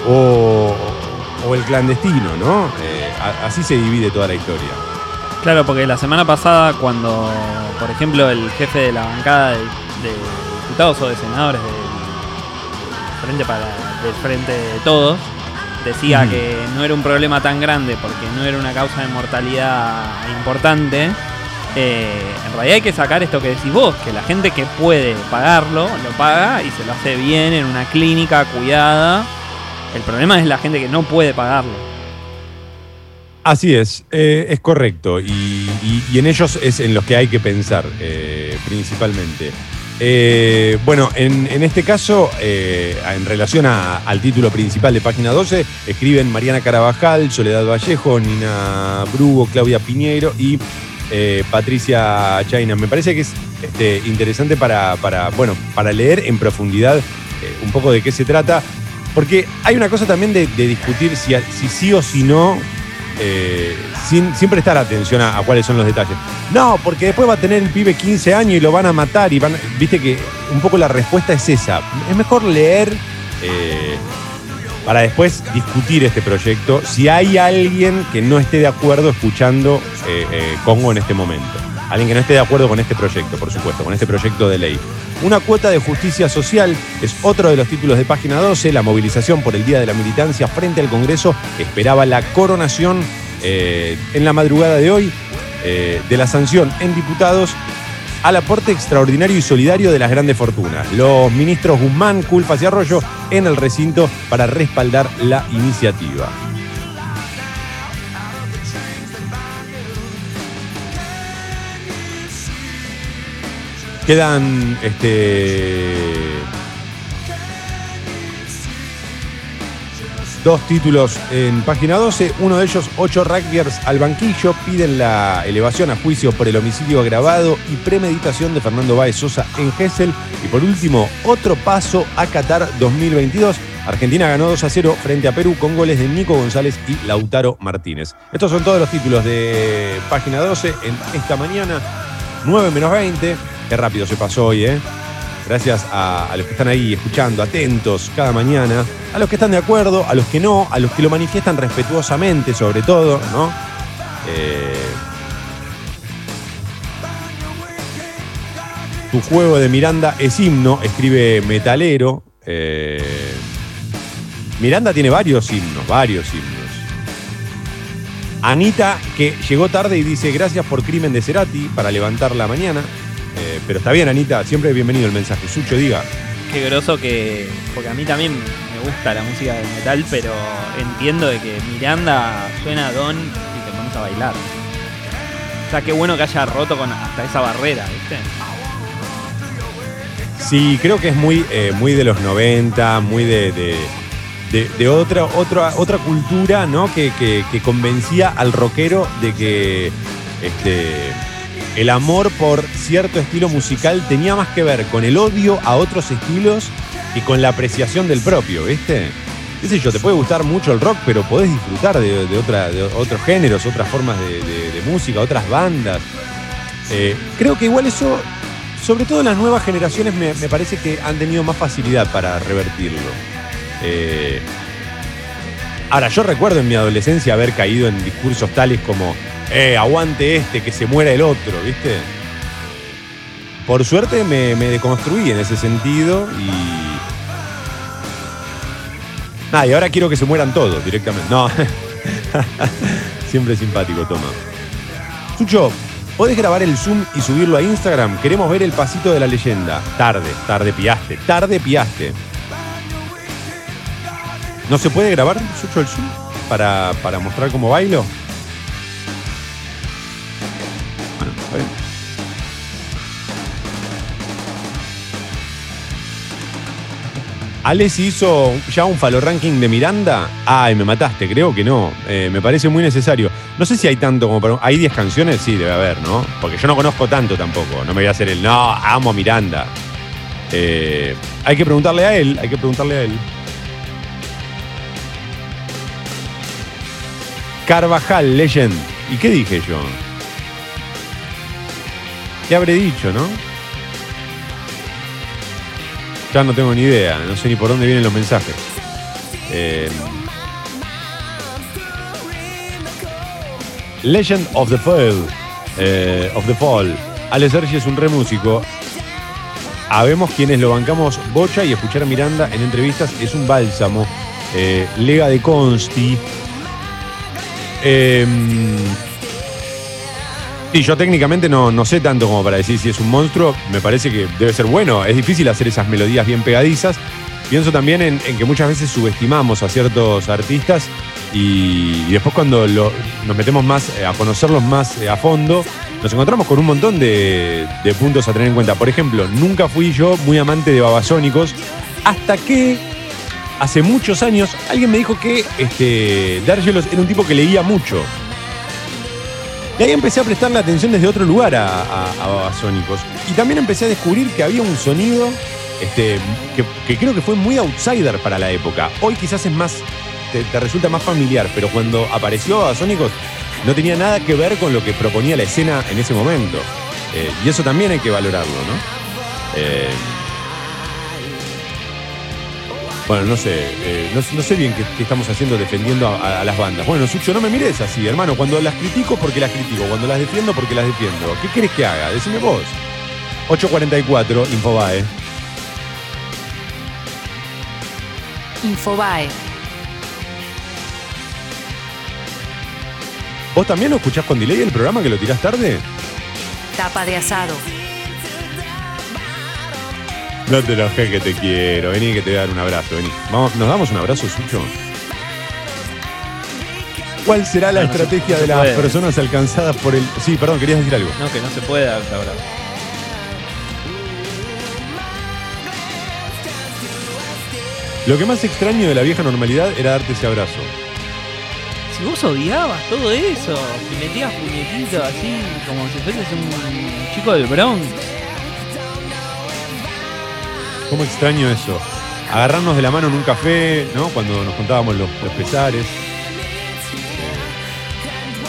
o, o el clandestino, ¿no? Eh, así se divide toda la historia. Claro, porque la semana pasada, cuando, por ejemplo, el jefe de la bancada de, de diputados o de senadores del Frente, para, del frente de Todos decía que no era un problema tan grande porque no era una causa de mortalidad importante, eh, en realidad hay que sacar esto que decís vos, que la gente que puede pagarlo, lo paga y se lo hace bien en una clínica cuidada. El problema es la gente que no puede pagarlo. Así es, eh, es correcto. Y, y- y en ellos es en los que hay que pensar, eh, principalmente. Eh, bueno, en, este caso, eh, en relación al título principal de página 12, escriben Mariana Carabajal, Soledad Vallejo, Nina Brugo, Claudia Piñeiro y eh, Patricia Chaina. Me parece que es este, interesante para, bueno, para leer en profundidad un poco de qué se trata. Porque hay una cosa también de, discutir si sí o si no eh, sin, prestar atención a, a cuáles son los detalles. No, porque después va a tener el pibe 15 años y lo van a matar y van. Viste que un poco la respuesta es esa. Es mejor leer eh, para después discutir este proyecto si hay alguien que no esté de acuerdo escuchando eh, eh, Congo en este momento. Alguien que no esté de acuerdo con este proyecto, por supuesto, con este proyecto de ley. Una cuota de justicia social es otro de los títulos de página 12. La movilización por el Día de la Militancia frente al Congreso esperaba la coronación eh, en la madrugada de hoy eh, de la sanción en diputados al aporte extraordinario y solidario de las grandes fortunas. Los ministros Guzmán, Culfas y Arroyo en el recinto para respaldar la iniciativa. Quedan este, dos títulos en página 12. Uno de ellos, ocho rugbyers al banquillo, piden la elevación a juicio por el homicidio agravado y premeditación de Fernando Báez Sosa en Gessel. Y por último, otro paso a Qatar 2022. Argentina ganó 2 a 0 frente a Perú con goles de Nico González y Lautaro Martínez. Estos son todos los títulos de página 12 en esta mañana, 9 menos 20. Qué rápido se pasó hoy, ¿eh? Gracias a, los que están ahí escuchando, atentos cada mañana, a los que están de acuerdo, a los que no, a los que lo manifiestan respetuosamente, sobre todo, ¿no? Eh, tu juego de Miranda es himno, escribe Metalero. Eh, Miranda tiene varios himnos, varios himnos. Anita, que llegó tarde y dice gracias por crimen de Cerati para levantar la mañana. Eh, pero está bien, Anita, siempre bienvenido el mensaje. Sucho, diga. Qué groso que. Porque a mí también me gusta la música del metal, pero entiendo de que Miranda suena Don y te pones a bailar. O sea, qué bueno que haya roto con hasta esa barrera, ¿viste? Sí, creo que es muy, eh, muy de los 90, muy de, de, de- de otra, otra, otra cultura, ¿no? Que, que- que convencía al rockero de que este, el amor por cierto estilo musical tenía más que ver con el odio a otros estilos y con la apreciación del propio, ¿viste? qué sé yo, te puede gustar mucho el rock, pero podés disfrutar de, otra, de otros géneros, otras formas de, música, otras bandas. Eh, creo que igual eso, sobre todo las nuevas generaciones, me, me parece que han tenido más facilidad para revertirlo. Eh, ahora, yo recuerdo en mi adolescencia haber caído en discursos tales como, eh, aguante este, que se muera el otro, ¿viste? Por suerte me, me deconstruí en ese sentido y. Nada, y ahora quiero que se mueran todos directamente. No. [LAUGHS] Siempre simpático, toma. Sucho, ¿podés grabar el Zoom y subirlo a Instagram? Queremos ver el pasito de la leyenda. Tarde, tarde piaste, tarde piaste. ¿No se puede grabar, Sucho, el Zoom? Para, para mostrar cómo bailo. Bueno, está. ¿Alex hizo ya un falo ranking de Miranda? Ay, me mataste, creo que no. Eh, me parece muy necesario. No sé si hay tanto como para. ¿Hay 10 canciones? Sí, debe haber, ¿no? Porque yo no conozco tanto tampoco. No me voy a hacer el. No, amo a Miranda. Eh, hay que preguntarle a él, hay que preguntarle a él. Carvajal, Legend. ¿Y qué dije yo? ¿Qué habré dicho, no? Ya no tengo ni idea, no sé ni por dónde vienen los mensajes. Eh, Legend of the Fall. eh, of the Fall. Ale Sergi es un re músico. Habemos quienes lo bancamos bocha y escuchar a Miranda en entrevistas es un bálsamo. Eh, Lega de Consti. Em, Sí, yo técnicamente no, no sé tanto como para decir si es un monstruo. Me parece que debe ser bueno. Es difícil hacer esas melodías bien pegadizas. Pienso también en, que muchas veces subestimamos a ciertos artistas y, después cuando nos metemos más eh, a conocerlos más eh, a fondo, nos encontramos con un montón de, de puntos a tener en cuenta. Por ejemplo, nunca fui yo muy amante de babasónicos hasta que hace muchos años alguien me dijo que este, era un tipo que leía mucho. Y ahí empecé a prestarle atención desde otro lugar a, a, a Babasónicos. Y también empecé a descubrir que había un sonido este, que, creo que fue muy outsider para la época. Hoy quizás es más, te, resulta más familiar, pero cuando apareció Babasónicos no tenía nada que ver con lo que proponía la escena en ese momento. Eh, y eso también hay que valorarlo, ¿no? Eh, bueno, no sé, eh, no, no sé bien qué, qué estamos haciendo defendiendo a, a- a las bandas. Bueno, Sucho, no me mires así, hermano. Cuando las critico, porque las critico. Cuando las defiendo, porque las defiendo. ¿Qué querés que haga? Decime vos. 844, Infobae. Infobae. ¿Vos también lo escuchás con delay el programa que lo tirás tarde? Tapa de asado. No te enojes que te quiero. Vení que te voy a dar un abrazo. Vení. Vamos, ¿Nos damos un abrazo, Sucho? ¿Cuál será la No, no se- estrategia no de las puede. personas alcanzadas por el. Sí, perdón, querías decir algo. No, que no se puede dar abrazo. Lo que más extraño de la vieja normalidad era darte ese abrazo. Si vos odiabas todo eso, si metías puñetitos así, como si fueses un chico del Bronx. ¿Cómo extraño eso? Agarrarnos de la mano en un café, ¿no? Cuando nos contábamos los, los pesares.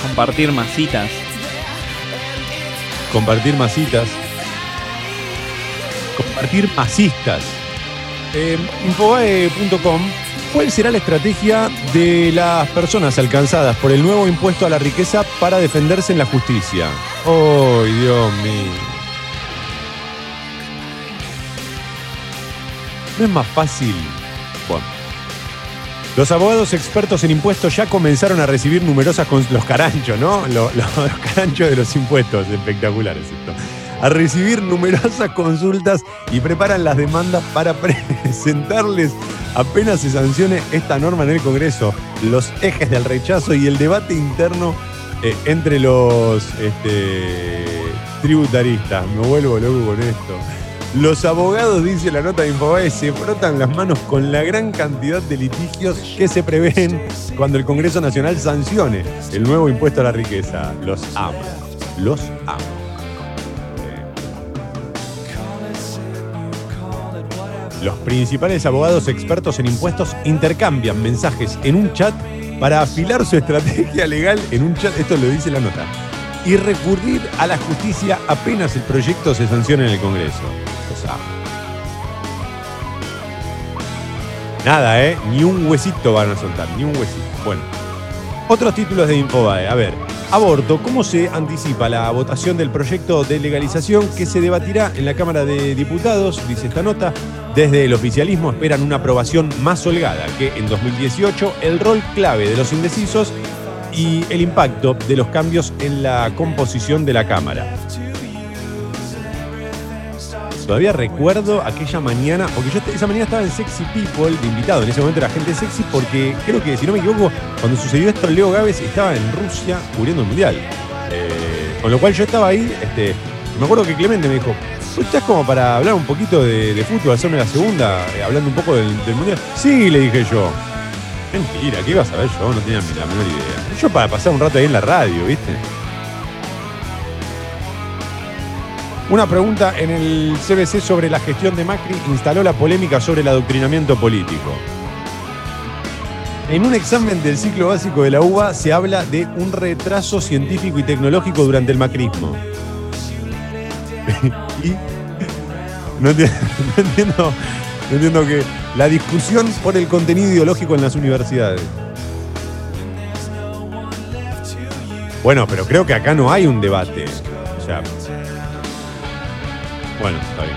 Compartir masitas. Compartir masitas. Compartir masistas. Eh, Infobae.com. ¿Cuál será la estrategia de las personas alcanzadas por el nuevo impuesto a la riqueza para defenderse en la justicia? ¡Ay, Dios mío! ¿No es más fácil? Bueno. Los abogados expertos en impuestos ya comenzaron a recibir numerosas cons- los caranchos, ¿no? [LAUGHS] Lo- lo- Los, caranchos de los impuestos, espectaculares esto. A recibir numerosas consultas y preparan las demandas para [LAUGHS] presentarles apenas se sancione esta norma en el Congreso, los ejes del rechazo y el debate interno eh, entre los este, tributaristas. Me vuelvo loco con esto. Los abogados, dice la nota de Infobae, se frotan las manos con la gran cantidad de litigios que se prevén cuando el Congreso Nacional sancione el nuevo impuesto a la riqueza. Los amo. Los amo. Los principales abogados expertos en impuestos intercambian mensajes en un chat para afilar su estrategia legal en un chat, esto lo dice la nota, y recurrir a la justicia apenas el proyecto se sancione en el Congreso. Nada, ¿eh? Ni un huesito van a soltar, ni un huesito. Bueno, otros títulos de Infobae. A ver, aborto. ¿Cómo se anticipa la votación del proyecto de legalización que se debatirá en la Cámara de Diputados? Dice esta nota. Desde el oficialismo esperan una aprobación más holgada que en 2018, el rol clave de los indecisos y el impacto de los cambios en la composición de la Cámara. Todavía recuerdo aquella mañana, porque yo esa mañana estaba en Sexy People de invitado, en ese momento era gente sexy, porque creo que, si no me equivoco, cuando sucedió esto, Leo Gávez estaba en Rusia cubriendo el Mundial. Eh, con lo cual yo estaba ahí, este, me acuerdo que Clemente me dijo, ¿tú estás como para hablar un poquito de, de fútbol, hacerme la segunda, eh, hablando un poco del, del Mundial? Sí, le dije yo. Mentira, ¿qué iba a saber yo? No tenía la menor idea. Yo para pasar un rato ahí en la radio, ¿viste? Una pregunta en el CBC sobre la gestión de Macri instaló la polémica sobre el adoctrinamiento político. En un examen del ciclo básico de la UBA se habla de un retraso científico y tecnológico durante el macrismo. [LAUGHS] y no enti- [LAUGHS] no entiendo, no entiendo que la discusión por el contenido ideológico en las universidades. Bueno, pero creo que acá no hay un debate. Bueno, está bien.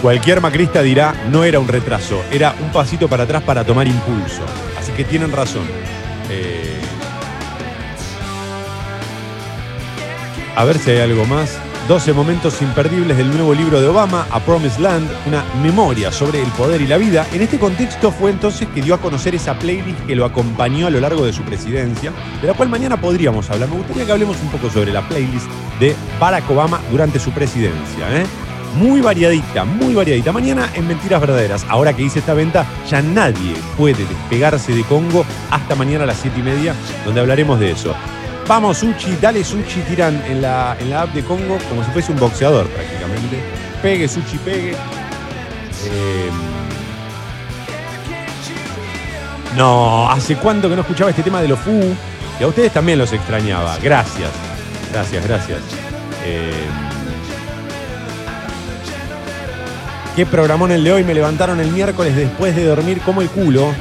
Cualquier macrista dirá, no era un retraso, era un pasito para atrás para tomar impulso. Así que tienen razón. Eh, a ver si hay algo más. 12 momentos imperdibles del nuevo libro de Obama, A Promised Land, una memoria sobre el poder y la vida. En este contexto fue entonces que dio a conocer esa playlist que lo acompañó a lo largo de su presidencia, de la cual mañana podríamos hablar. Me gustaría que hablemos un poco sobre la playlist de Barack Obama durante su presidencia. ¿eh? Muy variadita, muy variadita. Mañana en Mentiras Verdaderas. Ahora que hice esta venta, ya nadie puede despegarse de Congo hasta mañana a las 7 y media, donde hablaremos de eso. Vamos, Suchi, dale Suchi, tiran en la, en la app de Congo como si fuese un boxeador prácticamente. Pegue, Suchi, pegue. Eh, no, ¿hace cuánto que no escuchaba este tema de los Fu? Y a ustedes también los extrañaba. Gracias, gracias, gracias. Eh, ¿Qué programón el de hoy? Me levantaron el miércoles después de dormir como el culo.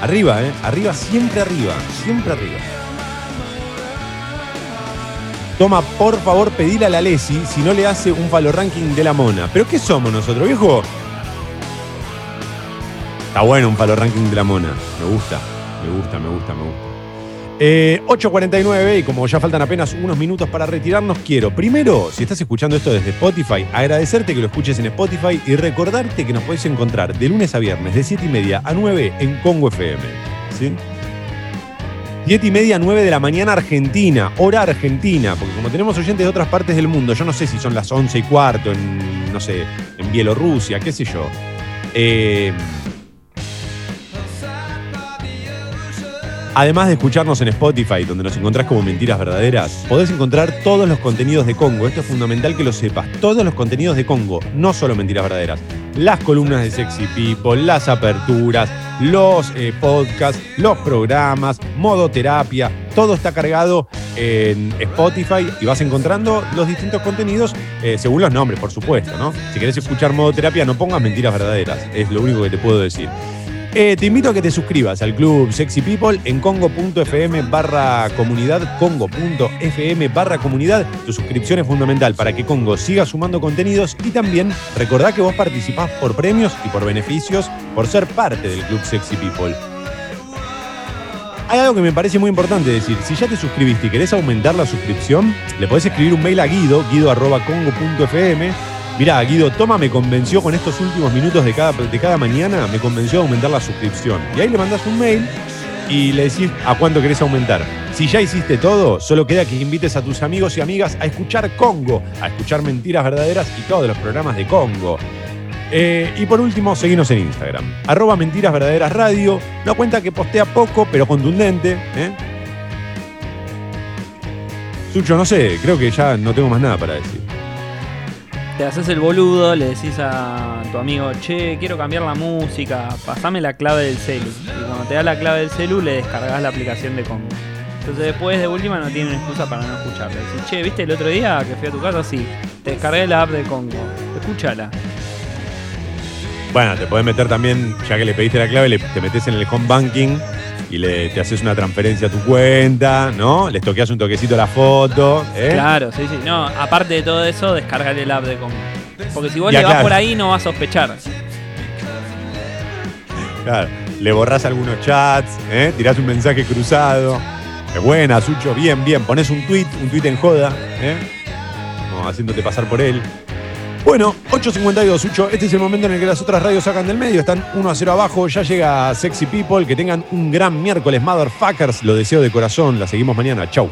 Arriba, ¿eh? Arriba, siempre arriba, siempre arriba. Toma, por favor, pedile a la Lesi si no le hace un valor ranking de la mona. ¿Pero qué somos nosotros, viejo? Está bueno un palo ranking de la mona. Me gusta, me gusta, me gusta, me gusta. Eh, 8.49 y como ya faltan apenas unos minutos para retirarnos, quiero primero, si estás escuchando esto desde Spotify, agradecerte que lo escuches en Spotify y recordarte que nos podés encontrar de lunes a viernes de 7 y media a 9 en Congo FM. ¿Sí? 7 y media, 9 de la mañana Argentina, hora Argentina, porque como tenemos oyentes de otras partes del mundo, yo no sé si son las 11 y cuarto en, no sé, en Bielorrusia, qué sé yo. Eh, Además de escucharnos en Spotify, donde nos encontrás como Mentiras Verdaderas, podés encontrar todos los contenidos de Congo. Esto es fundamental que lo sepas. Todos los contenidos de Congo, no solo Mentiras Verdaderas. Las columnas de Sexy People, las aperturas, los eh, podcasts, los programas, modo terapia. Todo está cargado en Spotify y vas encontrando los distintos contenidos eh, según los nombres, por supuesto, ¿no? Si querés escuchar modo terapia, no pongas Mentiras Verdaderas. Es lo único que te puedo decir. Eh, te invito a que te suscribas al club Sexy People en congo.fm barra comunidad, congo.fm barra comunidad. Tu suscripción es fundamental para que Congo siga sumando contenidos y también recordá que vos participás por premios y por beneficios por ser parte del club Sexy People. Hay algo que me parece muy importante decir. Si ya te suscribiste y querés aumentar la suscripción, le podés escribir un mail a Guido, guido.congo.fm Mirá, Guido, Toma me convenció con estos últimos minutos de cada, de cada mañana, me convenció a aumentar la suscripción. Y ahí le mandás un mail y le decís a cuánto querés aumentar. Si ya hiciste todo, solo queda que invites a tus amigos y amigas a escuchar Congo, a escuchar Mentiras Verdaderas y todos los programas de Congo. Eh, y por último, seguinos en Instagram. Arroba Mentiras Verdaderas Radio. Una cuenta que postea poco, pero contundente. ¿eh? Sucho, no sé, creo que ya no tengo más nada para decir te haces el boludo, le decís a tu amigo, che, quiero cambiar la música, pasame la clave del celu. Y cuando te da la clave del celu, le descargas la aplicación de Congo. Entonces después de última no tienen excusa para no escucharte. Decís, che, ¿viste el otro día que fui a tu casa? Sí, te descargué la app de Congo. Escúchala. Bueno, te podés meter también, ya que le pediste la clave, te metes en el home banking y le, te haces una transferencia a tu cuenta, ¿no? Les toqueas un toquecito a la foto. ¿eh? Claro, sí, sí. No, aparte de todo eso, descargale el app de Congo. Porque si vos le vas por ahí, no vas a sospechar. Claro, le borrás algunos chats, ¿eh? tirás un mensaje cruzado. Es buena, Sucho, bien, bien. Pones un tweet, un tweet en joda, ¿eh? haciéndote pasar por él. Bueno, 8.52, Ucho. Este es el momento en el que las otras radios sacan del medio. Están 1 a 0 abajo. Ya llega Sexy People. Que tengan un gran miércoles, motherfuckers. Lo deseo de corazón. La seguimos mañana. Chau.